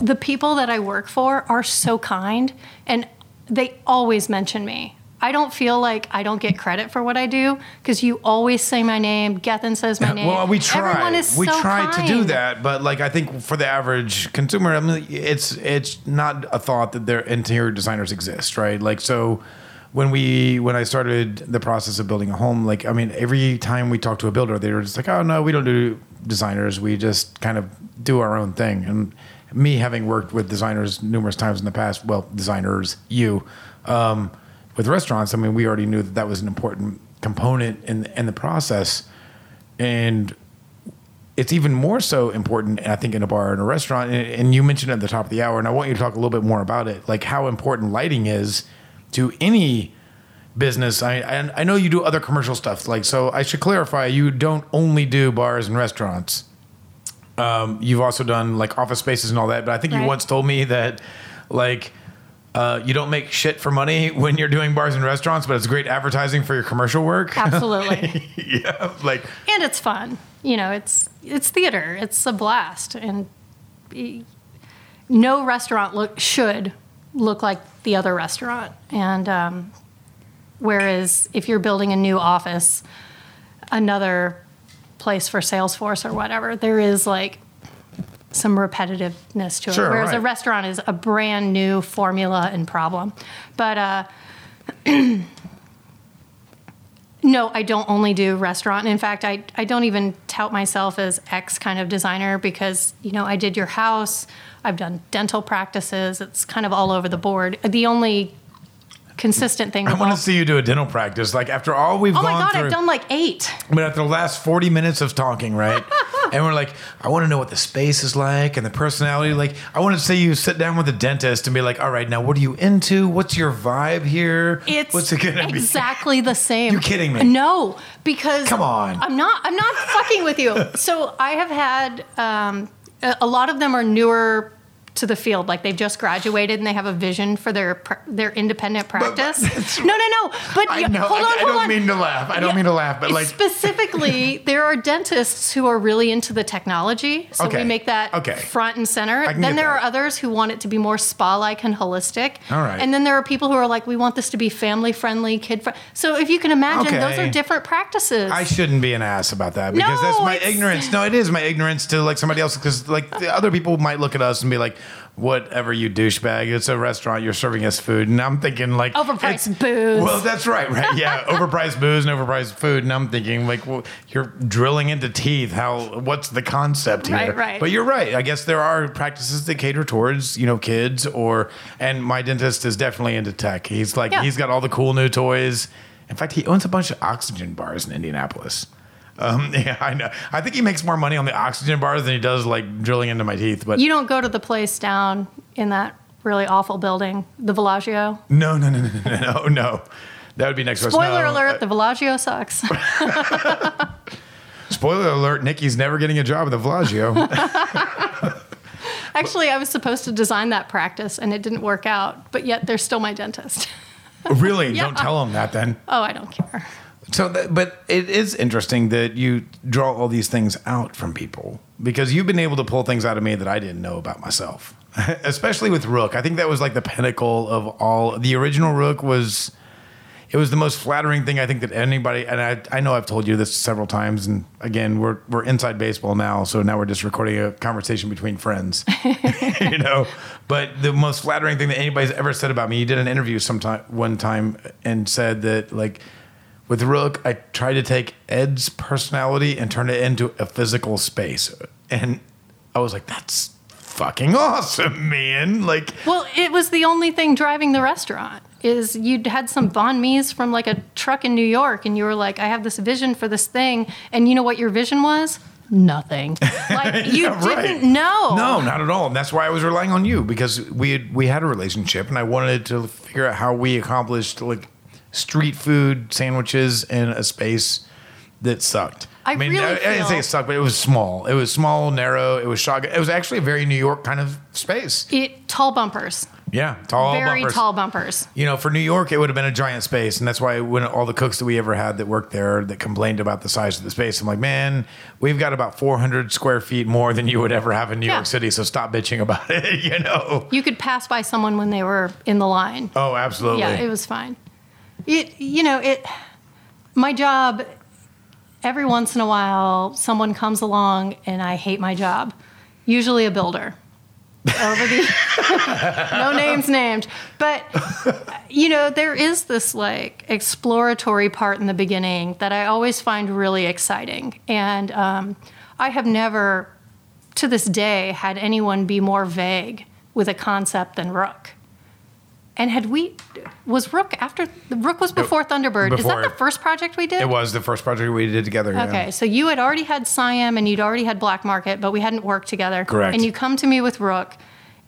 The people that I work for are so kind, and they always mention me. I don't feel like I don't get credit for what I do because you always say my name. Gethin says my name. Well, we try. Everyone is we so try to do that, but like I think for the average consumer, I mean, it's it's not a thought that their interior designers exist, right? Like so. When we when I started the process of building a home, like I mean, every time we talked to a builder, they were just like, "Oh no, we don't do designers. We just kind of do our own thing." And me having worked with designers numerous times in the past, well, designers, you, um, with restaurants, I mean, we already knew that that was an important component in in the process, and it's even more so important, I think, in a bar and a restaurant. And, and you mentioned it at the top of the hour, and I want you to talk a little bit more about it, like how important lighting is to any business. I and I know you do other commercial stuff. Like so, I should clarify: you don't only do bars and restaurants. Um, you've also done like office spaces and all that. But I think you once told me that like. Uh, you don't make shit for money when you're doing bars and restaurants, but it's great advertising for your commercial work. Absolutely. yeah, like and it's fun. You know, it's it's theater. It's a blast, and no restaurant look should look like the other restaurant. And um, whereas if you're building a new office, another place for Salesforce or whatever, there is like some repetitiveness to it. Sure, Whereas a restaurant is a brand new formula and problem. But uh, No, I don't only do restaurant. In fact, I, I don't even tout myself as X kind of designer because, you know, I did your house, I've done dental practices, it's kind of all over the board. The only consistent thing I want to see you do a dental practice. Like after all we've Oh gone my god, through, I've done like eight. but after the last forty minutes of talking, right? and we're like, I want to know what the space is like and the personality. Like, I want to see you sit down with a dentist and be like, all right, now what are you into? What's your vibe here? It's What's it gonna be? exactly the same. You're kidding me? No, because Come on. I'm not. I'm not fucking with you. So I have had um, a lot of them are newer to the field, like they've just graduated and they have a vision for their their independent practice. that's- no, no, no. But I know. hold on, I, I hold don't on. mean to laugh. I don't Yeah. mean to laugh, but like, specifically, there are dentists who are really into the technology, so Okay. we make that Okay. front and center. Then there that. are others who want it to be more spa-like and holistic. All right. And then there are people who are like, we want this to be family-friendly, kid-friendly. So if you can imagine, those are different practices. I shouldn't be an ass about that because No, that's my ignorance. No, it is my ignorance to like somebody else because like the other people might look at us and be like, "Whatever, you douchebag. It's a restaurant. You're serving us food." And I'm thinking like Overpriced it's- booze. Well, that's right, right? Yeah, overpriced booze and overpriced food. And I'm thinking like, well, you're drilling into teeth. How? What's the concept here? Right, right. But you're right. I guess there are practices that cater towards you know kids or and my dentist is definitely into tech. He's like Yeah. he's got all the cool new toys. In fact, he owns a bunch of oxygen bars in Indianapolis. Um, yeah, I know. I think he makes more money on the oxygen bars than he does like drilling into my teeth. But you don't go to the place down in that really awful building, the Bellagio. no, no, no, no, no, no, no. That would be next. Spoiler No. alert: the Bellagio sucks. Spoiler alert: Nikki's never getting a job at the Bellagio. Actually, I was supposed to design that practice, and it didn't work out. But yet, they're still my dentist. really? Yeah. Don't tell him that then. oh, I don't care. So, that, but it is interesting that you draw all these things out from people because you've been able to pull things out of me that I didn't know about myself, especially with Rook. I think that was like the pinnacle of all. The original Rook was, it was the most flattering thing I think that anybody. And I, I know I've told you this several times. And again, we're we're inside baseball now, so now we're just recording a conversation between friends, you know. But the most flattering thing that anybody's ever said about me, you did an interview sometime one time and said that like with Rook, I tried to take Ed's personality and turn it into a physical space. And I was like, that's fucking awesome, man. Like, Well, it was the only thing driving the restaurant. Is you'd had some banh mi's from like a truck in New York, and you were like, "I have this vision for this thing," and you know what your vision was? Nothing. Like you Yeah, right. didn't know. no, not at all. And that's why I was relying on you because we had, we had a relationship and I wanted to figure out how we accomplished like street food sandwiches in a space that sucked. I really I, I didn't say it sucked, but it was small. It was small, narrow. It was shotgun. It was actually a very New York kind of space. It tall bumpers, Yeah, tall very bumpers. tall bumpers. You know, for New York, it would have been a giant space, and that's why when all the cooks that we ever had that worked there that complained about the size of the space, I'm like, man, we've got about 400 square feet more than you would ever have in New Yeah. York City, so stop bitching about it. You know? You could pass by someone when they were in the line. Oh, absolutely. Yeah, it was fine. It, you know, it. My job. Every once in a while, someone comes along, and I hate my job. Usually, a builder. Over the no names named, but you know there is this like exploratory part in the beginning that I always find really exciting, and um, I have never, to this day, had anyone be more vague with a concept than Rook. And had we was Rook after Rook was before Thunderbird? Is that the first project we did? It was the first project we did together. yeah. Okay, so you had already had Siam and you'd already had Black Market, but we hadn't worked together. Correct. And you come to me with Rook,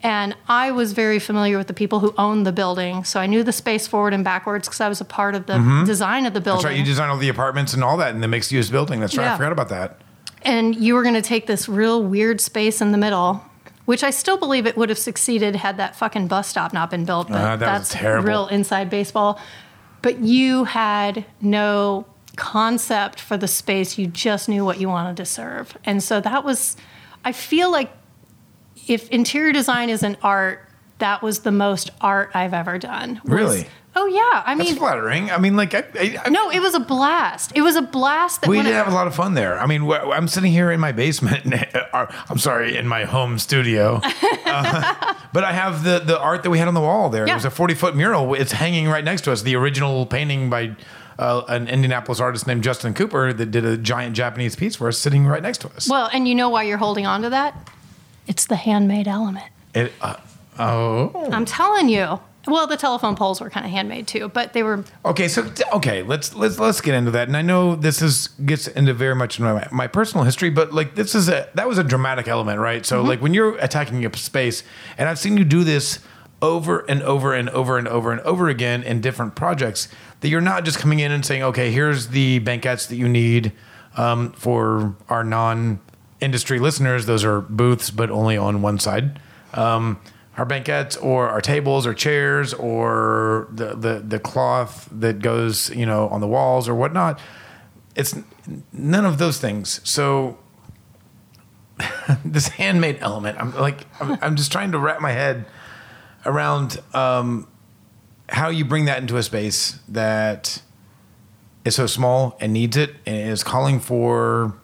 And I was very familiar with the people who owned the building. So I knew the space forward and backwards because I was a part of the design of the building. Mm-hmm. That's right. You designed all the apartments and all that in the mixed use building. That's right. I forgot about that. and you were going to take this real weird space in the middle, which I still believe it would have succeeded had that fucking bus stop not been built. But Ah, that was that's terrible. real inside baseball. But you had no concept for the space. You just knew what you wanted to serve. And so that was, I feel like if interior design is an art, that was the most art I've ever done. was- Really? Oh, yeah. I That's mean, flattering. I mean, like, I, I, I no, it was a blast. It was a blast that we did I- have a lot of fun there. I mean, wh- I'm sitting here in my basement. or, I'm sorry, in my home studio. Uh, but I have the the art that we had on the wall there. It was a 40 foot mural. It's hanging right next to us. The original painting by uh, an Indianapolis artist named Justin Cooper that did a giant Japanese piece for us, sitting right next to us. Well, and you know why you're holding on to that? It's the handmade element. It, uh, oh. I'm telling you. Well, the telephone poles were kind of handmade too, but they were Okay, so okay, let's let's let's get into that. And I know this is gets into very much my, my personal history, but like this is a that was a dramatic element, right? So like when you're attacking a space, and I've seen you do this over and over and over and over and over again in different projects, that you're not just coming in and saying, okay, here's the banquettes that you need um, for our non-industry listeners. Those are booths, but only on one side. Um, our banquettes or our tables or chairs or the, the, the cloth that goes, you know, on the walls or whatnot. It's none of those things. So this handmade element, I'm like, I'm, I'm just trying to wrap my head around um, how you bring that into a space that is so small and needs it and is calling for,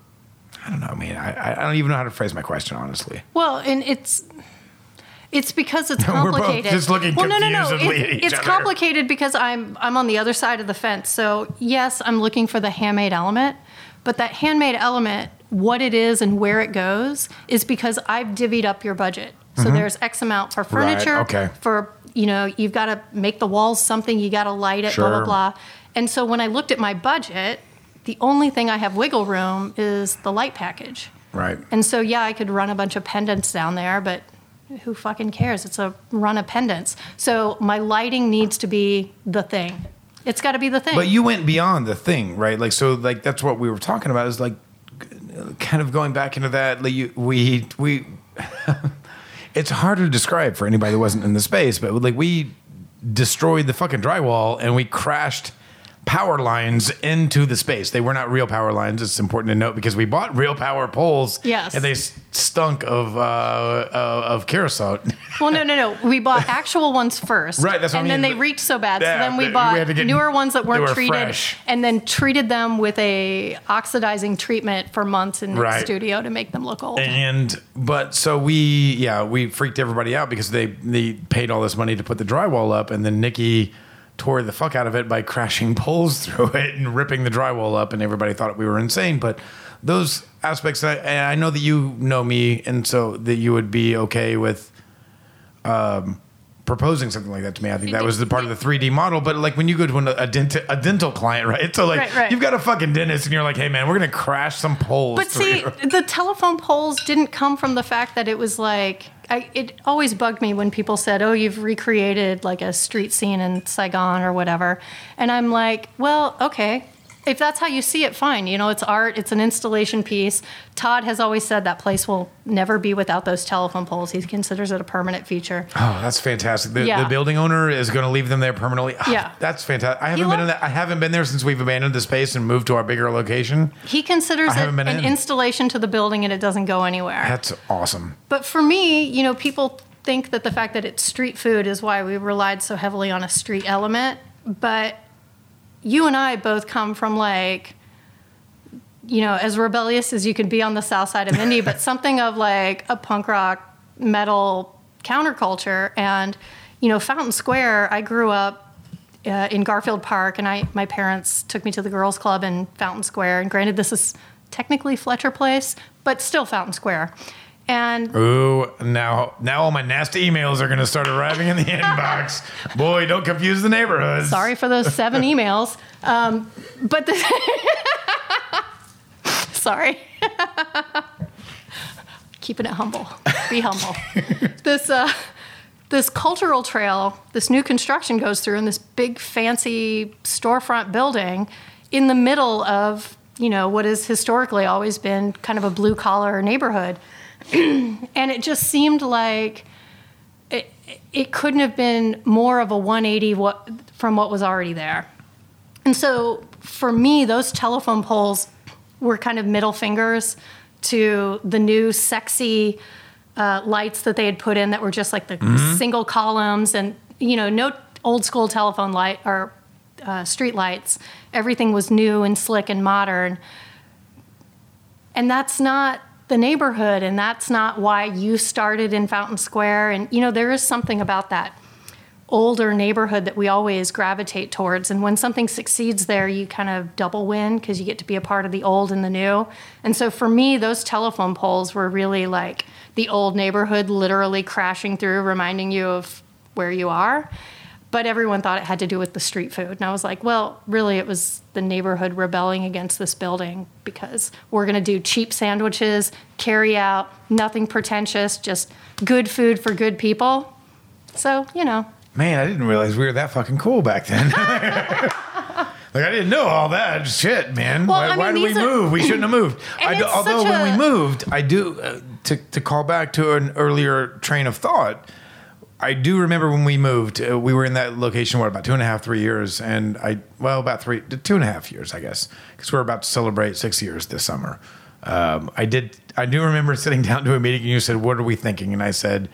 I don't know, I mean, I, I don't even know how to phrase my question, honestly. well, and it's it's because it's complicated. We're both just looking well, no, no, no. It- it's other. complicated because I'm I'm on the other side of the fence. So yes, I'm looking for the handmade element, but that handmade element, what it is and where it goes, is because I've divvied up your budget. So there's X amount for Mm-hmm. Right, furniture. okay. For you know, you've got to make the walls something. You got to light it. Blah blah blah. And so when I looked at my budget, the only thing I have wiggle room is the light package. Right. And so, yeah, I could run a bunch of pendants down there, but who fucking cares? It's a run of pendants. So my lighting needs to be the thing. It's got to be the thing. But you went beyond the thing, right? Like so, like that's what we were talking about. Is like kind of going back into that. Like you, we we. it's hard to describe for anybody that wasn't in the space, but like we destroyed the fucking drywall and we crashed power lines into the space. They were not real power lines. It's important to note because we bought real power poles. Yes. and they stunk of uh, uh, of creosote. well, no, no, no. We bought actual ones first. Right, that's what I And then they reeked so bad. Yeah, so then we we bought get- newer ones that weren't were treated fresh. and then treated them with a oxidizing treatment for months in the studio to make them look old. And but so we yeah we freaked everybody out because they they paid all this money to put the drywall up and then Nikki tore the fuck out of it by crashing poles through it and ripping the drywall up and everybody thought we were insane but those aspects I, and I know that you know me and so that you would be okay with um, proposing something like that to me I think that was the part of the 3D model but like when you go to an, a, dent, a dental client right so like Right, right. you've got a fucking dentist and you're like hey man we're gonna crash some poles But see, the telephone poles didn't come from the fact that it was like. I, it always bugged me when people said, "Oh, you've recreated like a street scene in Saigon or whatever," and I'm like, "Well, okay." If that's how you see it, fine. You know, it's art, it's an installation piece. Todd has always said that place will never be without those telephone poles. He considers it a permanent feature. Oh, that's fantastic. The, Yeah. the building owner is going to leave them there permanently. Ah, Yeah. That's fantastic. I haven't been in that. I haven't been there since we've abandoned the space and moved to our bigger location. He considers it an in. installation to the building and it doesn't go anywhere. That's awesome. But for me, you know, people think that the fact that it's street food is why we relied so heavily on a street element. But you and I both come from like, you know, as rebellious as you could be on the south side of Indy, but something of like a punk rock metal counterculture. And, you know, Fountain Square, I grew up uh, in Garfield Park, and I my parents took me to the girls' club in Fountain Square. And granted, this is technically Fletcher Place, but still Fountain Square. And Ooh, now now all my nasty emails are going to start arriving in the inbox. Boy, don't confuse the neighborhoods. sorry for those seven emails, um, but the sorry. keeping it humble. Be humble. this uh, this cultural trail, this new construction goes through in this big fancy storefront building in the middle of you know what has historically always been kind of a blue collar neighborhood, and it just seemed like it, it couldn't have been more of a 180 what, from what was already there. And so for me, those telephone poles were kind of middle fingers to the new sexy uh, lights that they had put in that were just like the mm-hmm. single columns and you know no old school telephone light or uh, street lights. Everything was new and slick and modern. And that's not the neighborhood, and that's not why you started in Fountain Square. And you know there is something about that older neighborhood that we always gravitate towards. And when something succeeds there, you kind of double win because you get to be a part of the old and the new. And so for me, those telephone poles were really like the old neighborhood literally crashing through, reminding you of where you are. But everyone thought it had to do with the street food. And I was like, well, really, it was the neighborhood rebelling against this building because we're going to do cheap sandwiches, carry out, nothing pretentious, just good food for good people. So, you know, Man, I didn't realize we were that fucking cool back then. like I didn't know all that shit, man. Well, why, I mean, why did we are, move? We shouldn't have moved. Do, although when we moved, I do uh, to to call back to an earlier train of thought. I do remember when we moved, uh, we were in that location, what, about two and a half, three years. And I, well, about three, two and a half years, I guess, because we're about to celebrate six years this summer. Um, I did, I do remember sitting down to a meeting and you said, What are we thinking? And I said,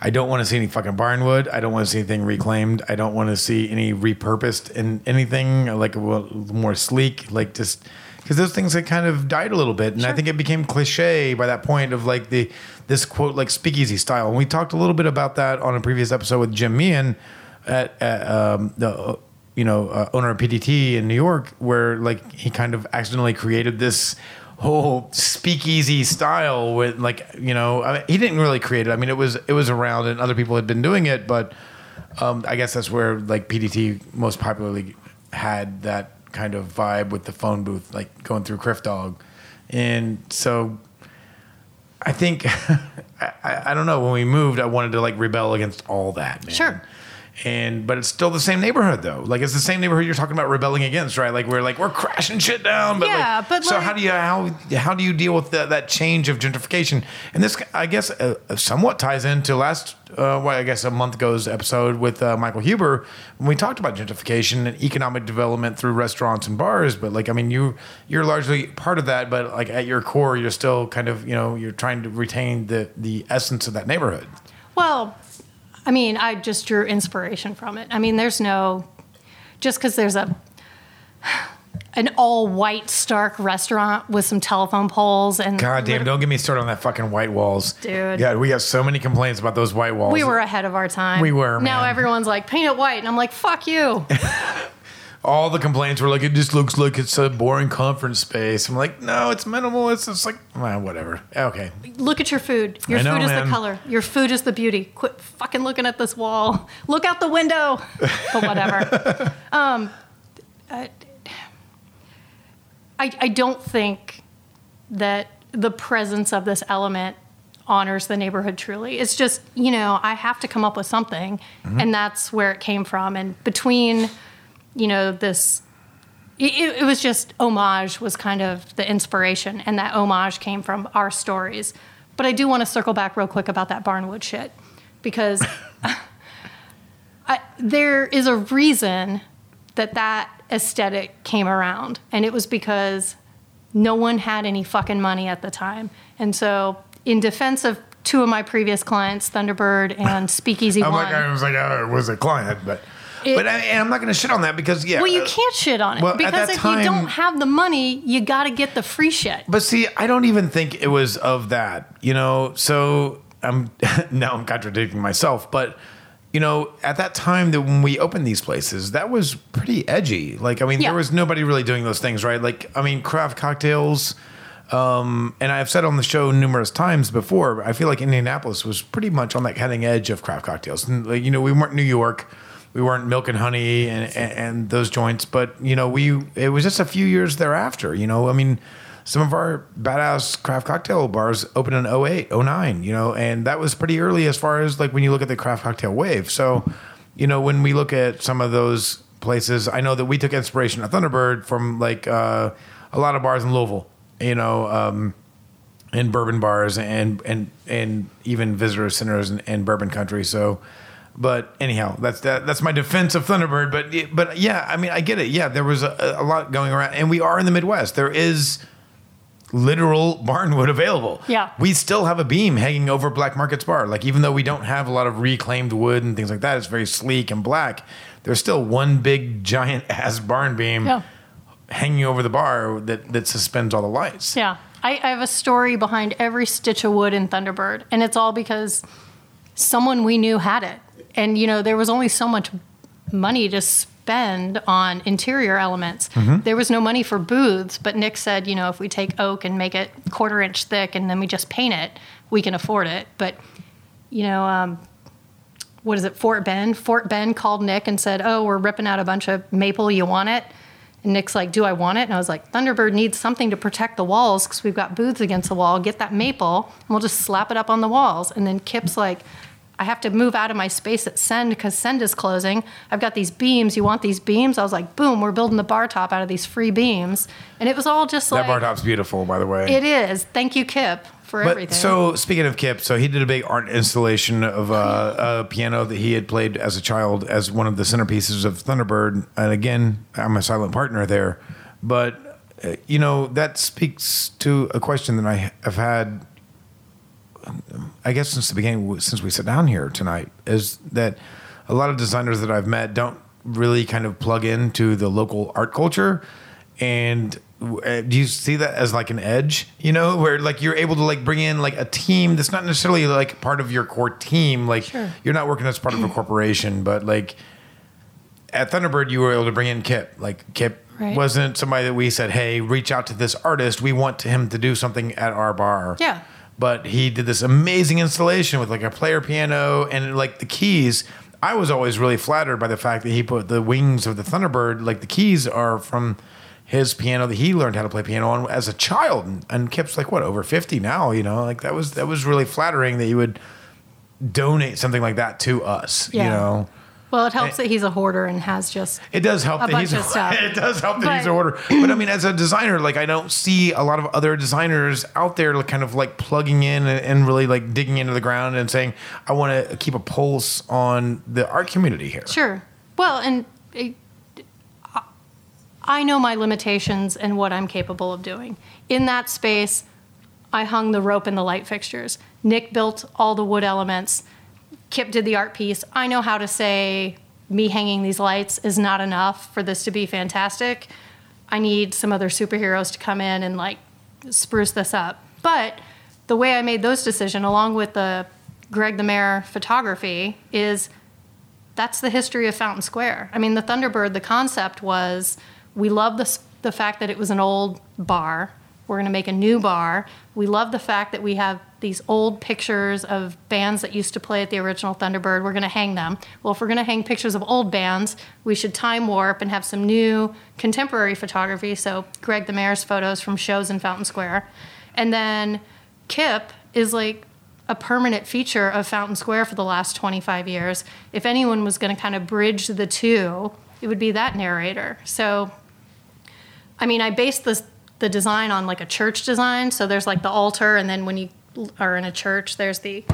I don't want to see any fucking barnwood. I don't want to see anything reclaimed. I don't want to see any repurposed in anything like a more sleek, like just because those things had kind of died a little bit, and sure. I think it became cliche by that point of like the this quote like speakeasy style. And we talked a little bit about that on a previous episode with Jim Meehan at, at um, the you know uh, owner of PDT in New York, where like he kind of accidentally created this whole speakeasy style with like you know I mean, he didn't really create it. I mean it was it was around and other people had been doing it, but um, I guess that's where like PDT most popularly had that kind of vibe with the phone booth, like going through Crif Dog, and so I think I, I, don't know when we moved, I wanted to like rebel against all that. Man. Sure and but it's still the same neighborhood though. Like it's the same neighborhood you're talking about rebelling against, right? Like we're like we're crashing shit down. But yeah, like, but so like, how do you how how do you deal with the, that change of gentrification? And this I guess uh, somewhat ties into last uh, well, I guess a month ago's episode with uh, Michael Huber when we talked about gentrification and economic development through restaurants and bars. But like I mean you you're largely part of that, but like at your core you're still kind of you know you're trying to retain the the essence of that neighborhood. Well, I mean, I just drew inspiration from it. I mean, there's no, just because there's a, an all white stark restaurant with some telephone poles and God damn, don't get me started on that fucking white walls. Dude. Yeah, we have so many complaints about those white walls. We were ahead of our time. We were. Now man. everyone's like, paint it white. And I'm like, fuck you. all the complaints were like, it just looks like it's a boring conference space. I'm like, no, it's minimal. It's just like, well, whatever. Okay. Look at your food. Your I food know, is man. the color. Your food is the beauty. Quit fucking looking at this wall. Look out the window. but whatever. um, I, I don't think that the presence of this element honors the neighborhood truly. It's just, you know, I have to come up with something, mm-hmm. and that's where it came from. And between you know, this it, it, was just homage was kind of the inspiration, and that homage came from our stories. But I do want to circle back real quick about that Barnwood shit because I, there is a reason that that aesthetic came around, and it was because no one had any fucking money at the time. And so, in defense of two of my previous clients, Thunderbird and Speakeasy I'm One, like I was like, oh, it was a client, but it, but I, am not going to shit on that because yeah. Well, you uh, can't shit on it well, because if time, you don't have the money, you got to get the free shit. But see, I don't even think it was of that. You know, so I'm now I'm contradicting myself, but you know, at that time that when we opened these places, that was pretty edgy. Like, I mean, yeah. there was nobody really doing those things, right? Like, I mean, craft cocktails. Um, and I've said on the show numerous times before, I feel like Indianapolis was pretty much on that cutting edge of craft cocktails. And, like, you know, we weren't New York we weren't milk and honey and, and, and those joints, but you know, we it was just a few years thereafter. You know, I mean, some of our badass craft cocktail bars opened in 08, 09, you know, and that was pretty early as far as like when you look at the craft cocktail wave. So, you know, when we look at some of those places, I know that we took inspiration at Thunderbird from like uh, a lot of bars in Louisville, you know, um, and bourbon bars and and and even visitor centers and, and bourbon country. So, but anyhow, that's that, that's my defense of Thunderbird. But but yeah, I mean, I get it. Yeah, there was a, a lot going around, and we are in the Midwest. There is literal barnwood available. Yeah. we still have a beam hanging over Black Market's bar. Like even though we don't have a lot of reclaimed wood and things like that, it's very sleek and black. There's still one big giant ass barn beam Yeah. hanging over the bar that that suspends all the lights. Yeah. I, I have a story behind every stitch of wood in Thunderbird, and it's all because someone we knew had it. And, you know, there was only so much money to spend on interior elements. There was no money for booths, but Nick said, you know, if we take oak and make it quarter inch thick and then we just paint it, we can afford it. But, you know, um, what is it, Fort Bend? Fort Bend called Nick and said, Oh, we're ripping out a bunch of maple. You want it? And Nick's like, Do I want it? And I was like, Thunderbird needs something to protect the walls because we've got booths against the wall. Get that maple and we'll just slap it up on the walls. And then Kip's like, I have to move out of my space at Send because Send is closing. I've got these beams. You want these beams? I was like, Boom, we're building the bar top out of these free beams. And it was all just That like, That bar top's beautiful, by the way. It is. Thank you, Kip, for But everything. so speaking of Kip, so he did a big art installation of uh, a piano that he had played as a child as one of the centerpieces of Thunderbird. And again, I'm a silent partner there, but uh, you know that speaks to a question that I have had. I guess since the beginning, since we sat down here tonight, is that a lot of designers that I've met don't really kind of plug into the local art culture. And uh, do you see that as like an edge, you know, where like you're able to like bring in like a team that's not necessarily like part of your core team. Like Sure. you're not working as part of a corporation, but like at Thunderbird, you were able to bring in Kip. Like Kip Right. wasn't somebody that we said, "Hey, reach out to this artist. We want him to do something at our bar." Yeah. But he did this amazing installation with like a player piano and like the keys. I was always really flattered by the fact that he put the wings of the Thunderbird, like the keys are from his piano that he learned how to play piano on as a child. And, and Kip's like what over fifty now, you know, like that was that was really flattering that you would donate something like that to us. You know, well, it helps eh. that he's a hoarder and has just it does help A that bunch he's of stuff. it does help that he's a order. But I mean, as a designer, like I don't see a lot of other designers out there, like kind of like plugging in and, and really like digging into the ground and saying, I want to keep a pulse on the art community here. Sure. Well, and it, I know my limitations and what I'm capable of doing. In that space, I hung the rope and the light fixtures. Nick built all the wood elements. Kip did the art piece. I know how to say me hanging these lights is not enough for this to be fantastic. I need some other superheroes to come in and like spruce this up. But the way I made those decisions, along with the Greg the Mayor photography, is that's the history of Fountain Square. I mean, the Thunderbird, the concept was we love the, the fact that it was an old bar. We're going to make a new bar. We love the fact that we have these old pictures of bands that used to play at the original Thunderbird. We're going to hang them. Well, if we're going to hang pictures of old bands, we should time warp and have some new contemporary photography. So, Greg the Mayor's photos from shows in Fountain Square. And then Kip is like a permanent feature of Fountain Square for the last 25 years. If anyone was going to kind of bridge the two, it would be that narrator. So, I mean, I based this the design on like a church design. So there's like the altar, and then when you are in a church, there's the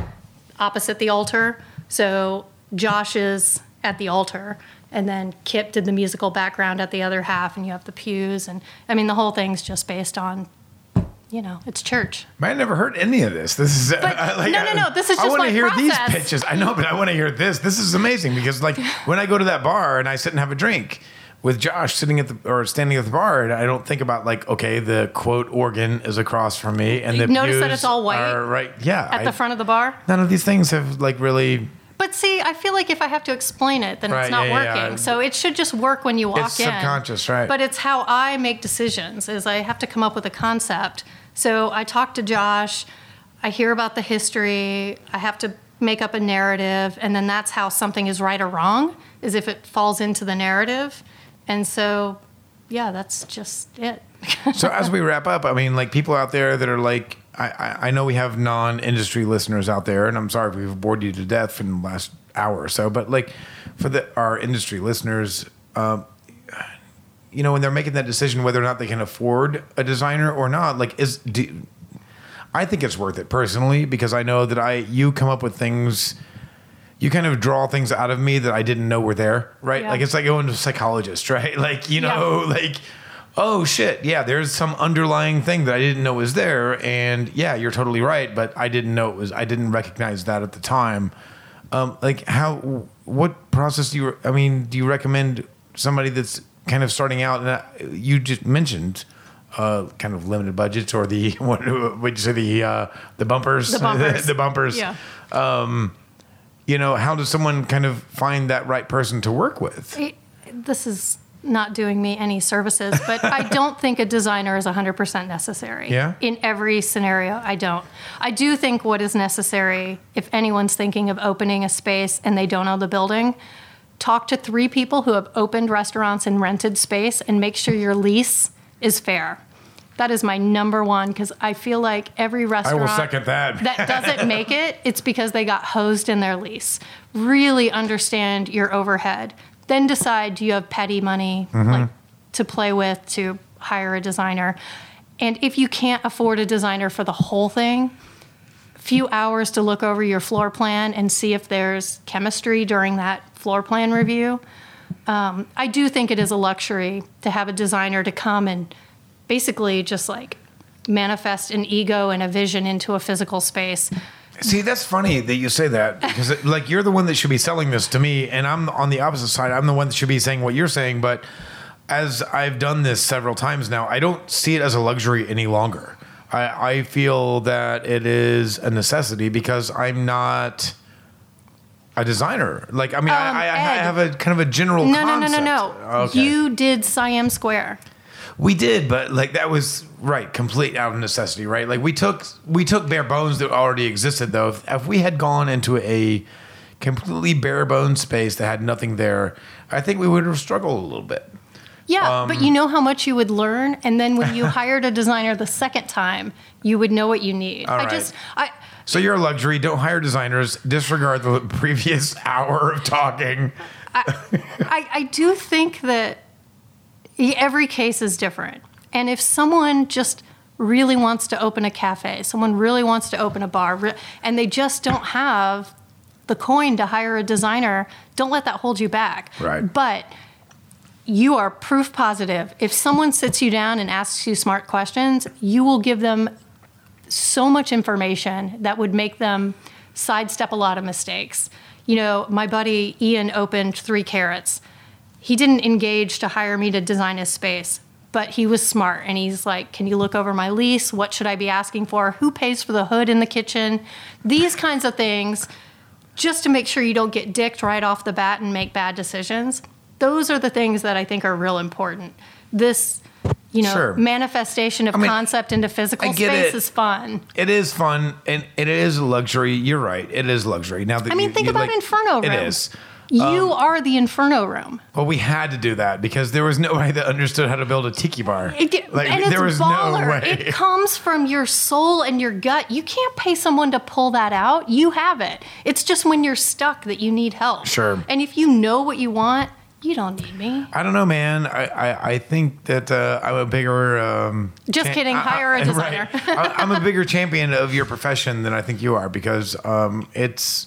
opposite the altar. So Josh is at the altar, and then Kip did the musical background at the other half, and you have the pews, and I mean the whole thing's just based on, you know, it's church. I never heard any of this. This is I, no, no, no, this is I just want to hear these pitches. I know, but I want to hear this. This is amazing because, like, when I go to that bar and I sit and have a drink with Josh sitting at the or standing at the bar, I don't think about like, okay, the quote organ is across from me, and the Notice that it's all white are right. Yeah, At I- the front of the bar. None of these things have like really. But see, I feel like if I have to explain it, then Right, it's not yeah, yeah, working. yeah. So it should just work when you walk It's in. subconscious, right. But it's how I make decisions. Is I have to come up with a concept. So I talk to Josh. I hear about the history. I have to make up a narrative, and then that's how something is right or wrong. Is if it falls into the narrative. And so yeah, that's just it. so as we wrap up, I mean, like people out there that are like, I, I, know we have non-industry listeners out there, and I'm sorry if we've bored you to death in the last hour or so, but like for the our industry listeners, um, you know, when they're making that decision whether or not they can afford a designer or not, like is do, I think it's worth it personally because I know that I you come up with things you kind of draw things out of me that I didn't know were there, right? Yeah. Like it's like going to a psychologist, right? Like, you know, Yeah. like oh shit, yeah, there's some underlying thing that I didn't know was there and yeah, you're totally right, but I didn't know it was I didn't recognize that at the time. Um, like how what process do you I mean, do you recommend somebody that's kind of starting out and uh, you just mentioned uh, kind of limited budgets or the what would you say the uh, the bumpers The bumpers. the bumpers Yeah. You know how does someone kind of find that right person to work with It- this is not doing me any services, but I don't think a designer is 100% necessary. Yeah? In every scenario, I don't. I do think what is necessary, if anyone's thinking of opening a space and they don't know the building, talk to three people who have opened restaurants and rented space and make sure your lease is fair. That is my number one because I feel like every restaurant second that. that doesn't make it, it's because they got hosed in their lease. Really understand your overhead. Then decide do you have petty money Mm-hmm. like to play with to hire a designer. And if you can't afford a designer for the whole thing, a few hours to look over your floor plan and see if there's chemistry during that floor plan review. Um, I do think it is a luxury to have a designer to come and basically just like manifest an ego and a vision into a physical space. See, that's funny that you say that because, it, like, you're the one that should be selling this to me, and I'm on the opposite side. I'm the one that should be saying what you're saying. But as I've done this several times now, I don't see it as a luxury any longer. I, I feel that it is a necessity because I'm not a designer. Like, I mean, I, Um, I, I Ed. have a kind of a general No, no, no, no, concept. no. Okay. You did Siam Square. We did, but like that was right, complete out of necessity, right? Like we took we took bare bones that already existed though. If, if we had gone into a completely bare bones space that had nothing there, I think we would have struggled a little bit. Yeah, Um, but you know how much you would learn, and then when you hired a designer the second time, you would know what you need. All I right. just, I, So you're a luxury. Don't hire designers. Disregard the previous hour of talking. I, I do think that every case is different. And if someone just really wants to open a cafe, someone really wants to open a bar, and they just don't have the coin to hire a designer, don't let that hold you back. Right. But you are proof positive. If someone sits you down and asks you smart questions, you will give them so much information that would make them sidestep a lot of mistakes. You know, my buddy Ian opened Three Carrots. He didn't engage to hire me to design his space, but he was smart and he's like, Can you look over my lease? What should I be asking for? Who pays for the hood in the kitchen? These kinds of things, just to make sure you don't get dicked right off the bat and make bad decisions. Those are the things that I think are real important. This, you know, Sure. manifestation of I mean, concept into physical space it. is fun. It is fun and it is a luxury. You're right. It is luxury. Now that I mean, you- think you, about like- Inferno Room. It is. You are the Inferno Room. Well, we had to do that because there was nobody that understood how to build a tiki bar. It, like and it's there was baller. no way. It comes from your soul and your gut. You can't pay someone to pull that out. You have it. It's just when you're stuck that you need help. Sure. And if you know what you want, you don't need me. I don't know, man. I, I, I think that uh, I'm a bigger. Um, Just kidding. I- I- Hire a right. designer. I, I'm a bigger champion of your profession than I think you are because um, it's,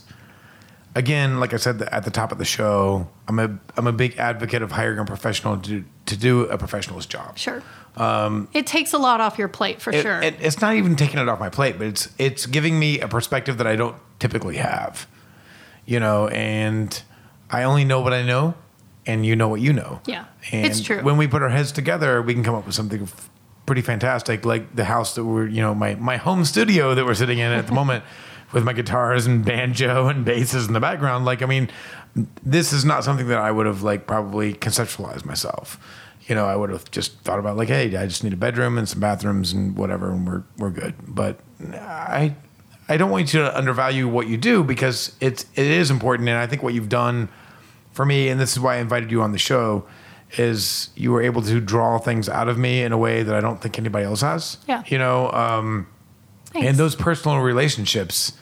again, like I said at the top of the show, I'm a I'm a big advocate of hiring a professional to to do a professional's job. Sure. it takes a lot off your plate for Um, It- sure. it- it's not even taking it off my plate, but it's it's giving me a perspective that I don't typically have. You know, and I only know what I know, and you know what you know. Yeah, and it's true. When we put our heads together, we can come up with something pretty fantastic, like the house that we're, you know, my my home studio that we're sitting in at the moment, with my guitars and banjo and basses in the background. Like, I mean, this is not something that I would have like probably conceptualized myself. You know, I would have just thought about like, hey, I just need a bedroom and some bathrooms and whatever, and we're we're good. But I I don't want you to undervalue what you do because it's it is important, and I think what you've done for me, and this is why I invited you on the show, is you were able to draw things out of me in a way that I don't think anybody else has. Yeah. You know, um, Thanks. and those personal relationships,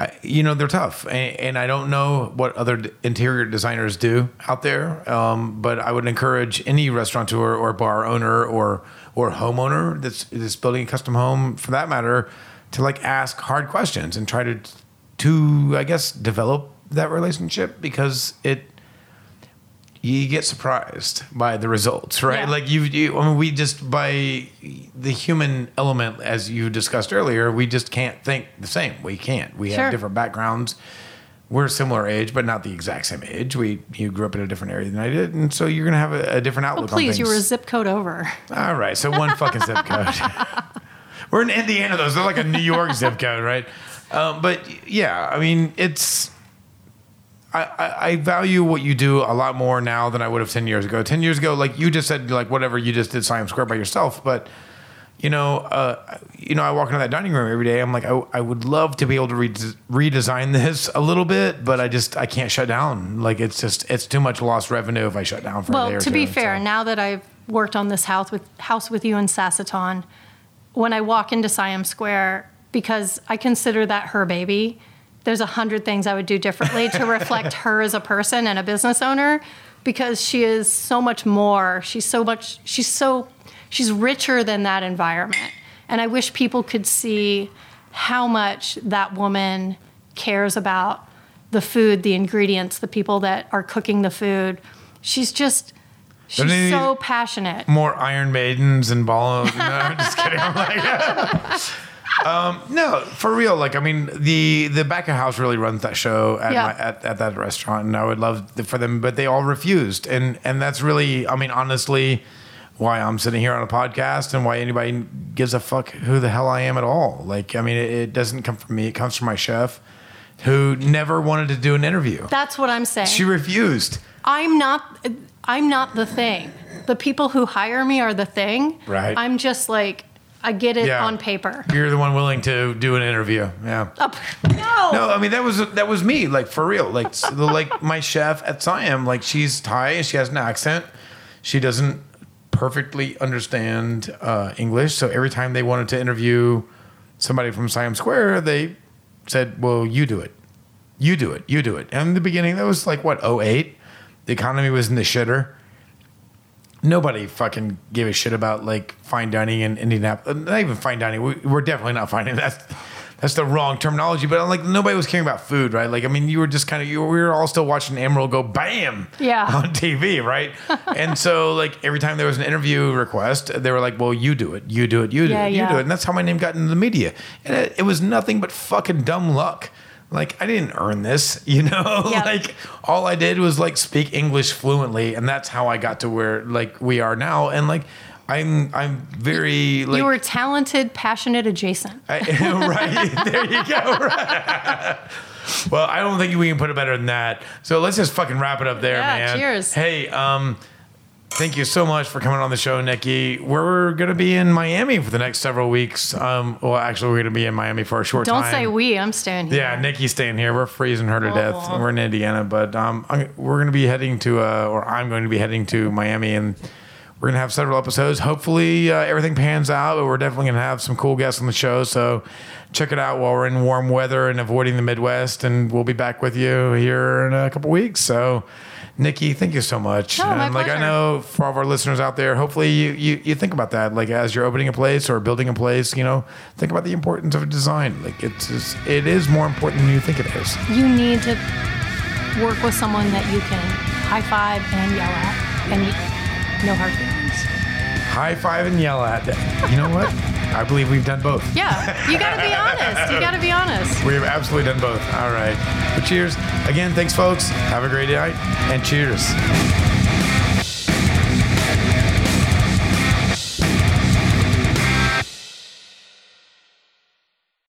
I, you know, they're tough. And, and I don't know what other interior designers do out there, um, but I would encourage any restaurateur or bar owner or or homeowner that's, that's building a custom home, for that matter, to like ask hard questions and try to to I guess develop that relationship because it you get surprised by the results, right? Yeah. Like you, you, I mean, we just by the human element, as you discussed earlier, we just can't think the same. We can't. We Sure. have different backgrounds. We're a similar age, but not the exact same age. We you grew up in a different area than I did, and so you're gonna have a, a different well, outlook. on please, you were a zip code over. All right, so one fucking zip code. We're in Indiana, though. So they're like a New York zip code, right? Um, but yeah, I mean, it's. I, I, value what you do a lot more now than I would have ten years ago. Ten years ago, like you just said, like whatever you just did, Siam Square by yourself. But you know, uh, you know, I walk into that dining room every day. I'm like, I, I would love to be able to rede- redesign this a little bit, but I just I can't shut down. Like it's just it's too much lost revenue if I shut down for a day Well, or to be two, fair, so. now that I've worked on this house with house with you in Sassaton, when I walk into Siam Square, because I consider that her baby, there's a hundred things I would do differently to reflect her as a person and a business owner, because she is so much more. She's so much. She's so. She's richer than that environment, and I wish people could see how much that woman cares about the food, the ingredients, the people that are cooking the food. She's just. She's so passionate. more Iron Maidens and ball. No, I'm just kidding. I'm like, um, no, for real. Like, I mean, the the back of house really runs that show at, Yeah. my, at at that restaurant, and I would love for them, but they all refused, and and that's really, I mean, honestly. Why I'm sitting here on a podcast and why anybody gives a fuck who the hell I am at all. Like, I mean, it, it doesn't come from me. It comes from my chef who never wanted to do an interview. That's what I'm saying. She refused. I'm not I'm not the thing. The people who hire me are the thing. Right. I'm just like I get it Yeah. on paper. You're the one willing to do an interview. Yeah. Up. No. No, I mean that was that was me, like for real. Like the, like my chef at Siam, like she's Thai, she has an accent. She doesn't perfectly understand uh, English, so every time they wanted to interview somebody from Siam Square, they said, "Well, you do it, you do it, you do it." And in the beginning, that was like what 08? The economy was in the shitter. Nobody fucking gave a shit about like fine dining in Indianapolis. Uh, not even fine dining. We, we're definitely not fine dining. That's that's the wrong terminology. But like nobody was caring about food, right? Like I mean, you were just kind of you. We were all still watching Emeril go bam, Yeah. on TV, right? and so like every time there was an interview request, they were like, "Well, you do it, you do it, you do Yeah, it, you yeah. do it," and that's how my name got into the media. And it, it was nothing but fucking dumb luck. Like I didn't earn this, you know. Yeah. like all I did was like speak English fluently, and that's how I got to where like we are now. And like I'm I'm very like you were talented, passionate, adjacent. I, right there you go. Right. well, I don't think we can put it better than that. So let's just fucking wrap it up there, Yeah, man. cheers. Hey, um, thank you so much for coming on the show, Nikki. We're gonna be in Miami for the next several weeks. Um, well, actually, we're gonna be in Miami for a short time. Don't say we. I'm staying here. Yeah, Nikki's staying here. We're freezing her to death. We're in Indiana, but um, I'm, we're going to be heading to, uh, or I'm going to be heading to Miami, and we're going to have several episodes. Hopefully, uh, everything pans out. But we're definitely going to have some cool guests on the show. So check it out while we're in warm weather and avoiding the Midwest, and we'll be back with you here in a couple weeks. So. Nikki, thank you so much. No, my and like I know for all of our listeners out there, hopefully you, you you think about that. Like as you're opening a place or building a place, you know, think about the importance of design. Like it's just, it is more important than you think it is. You need to work with someone that you can high five and yell at, and no hard feelings. High five and yell at. You know what? I believe we've done both. Yeah, you got to be honest. You got to be honest. We have absolutely done both. All right. But cheers. Again, thanks, folks. Have a great night and cheers.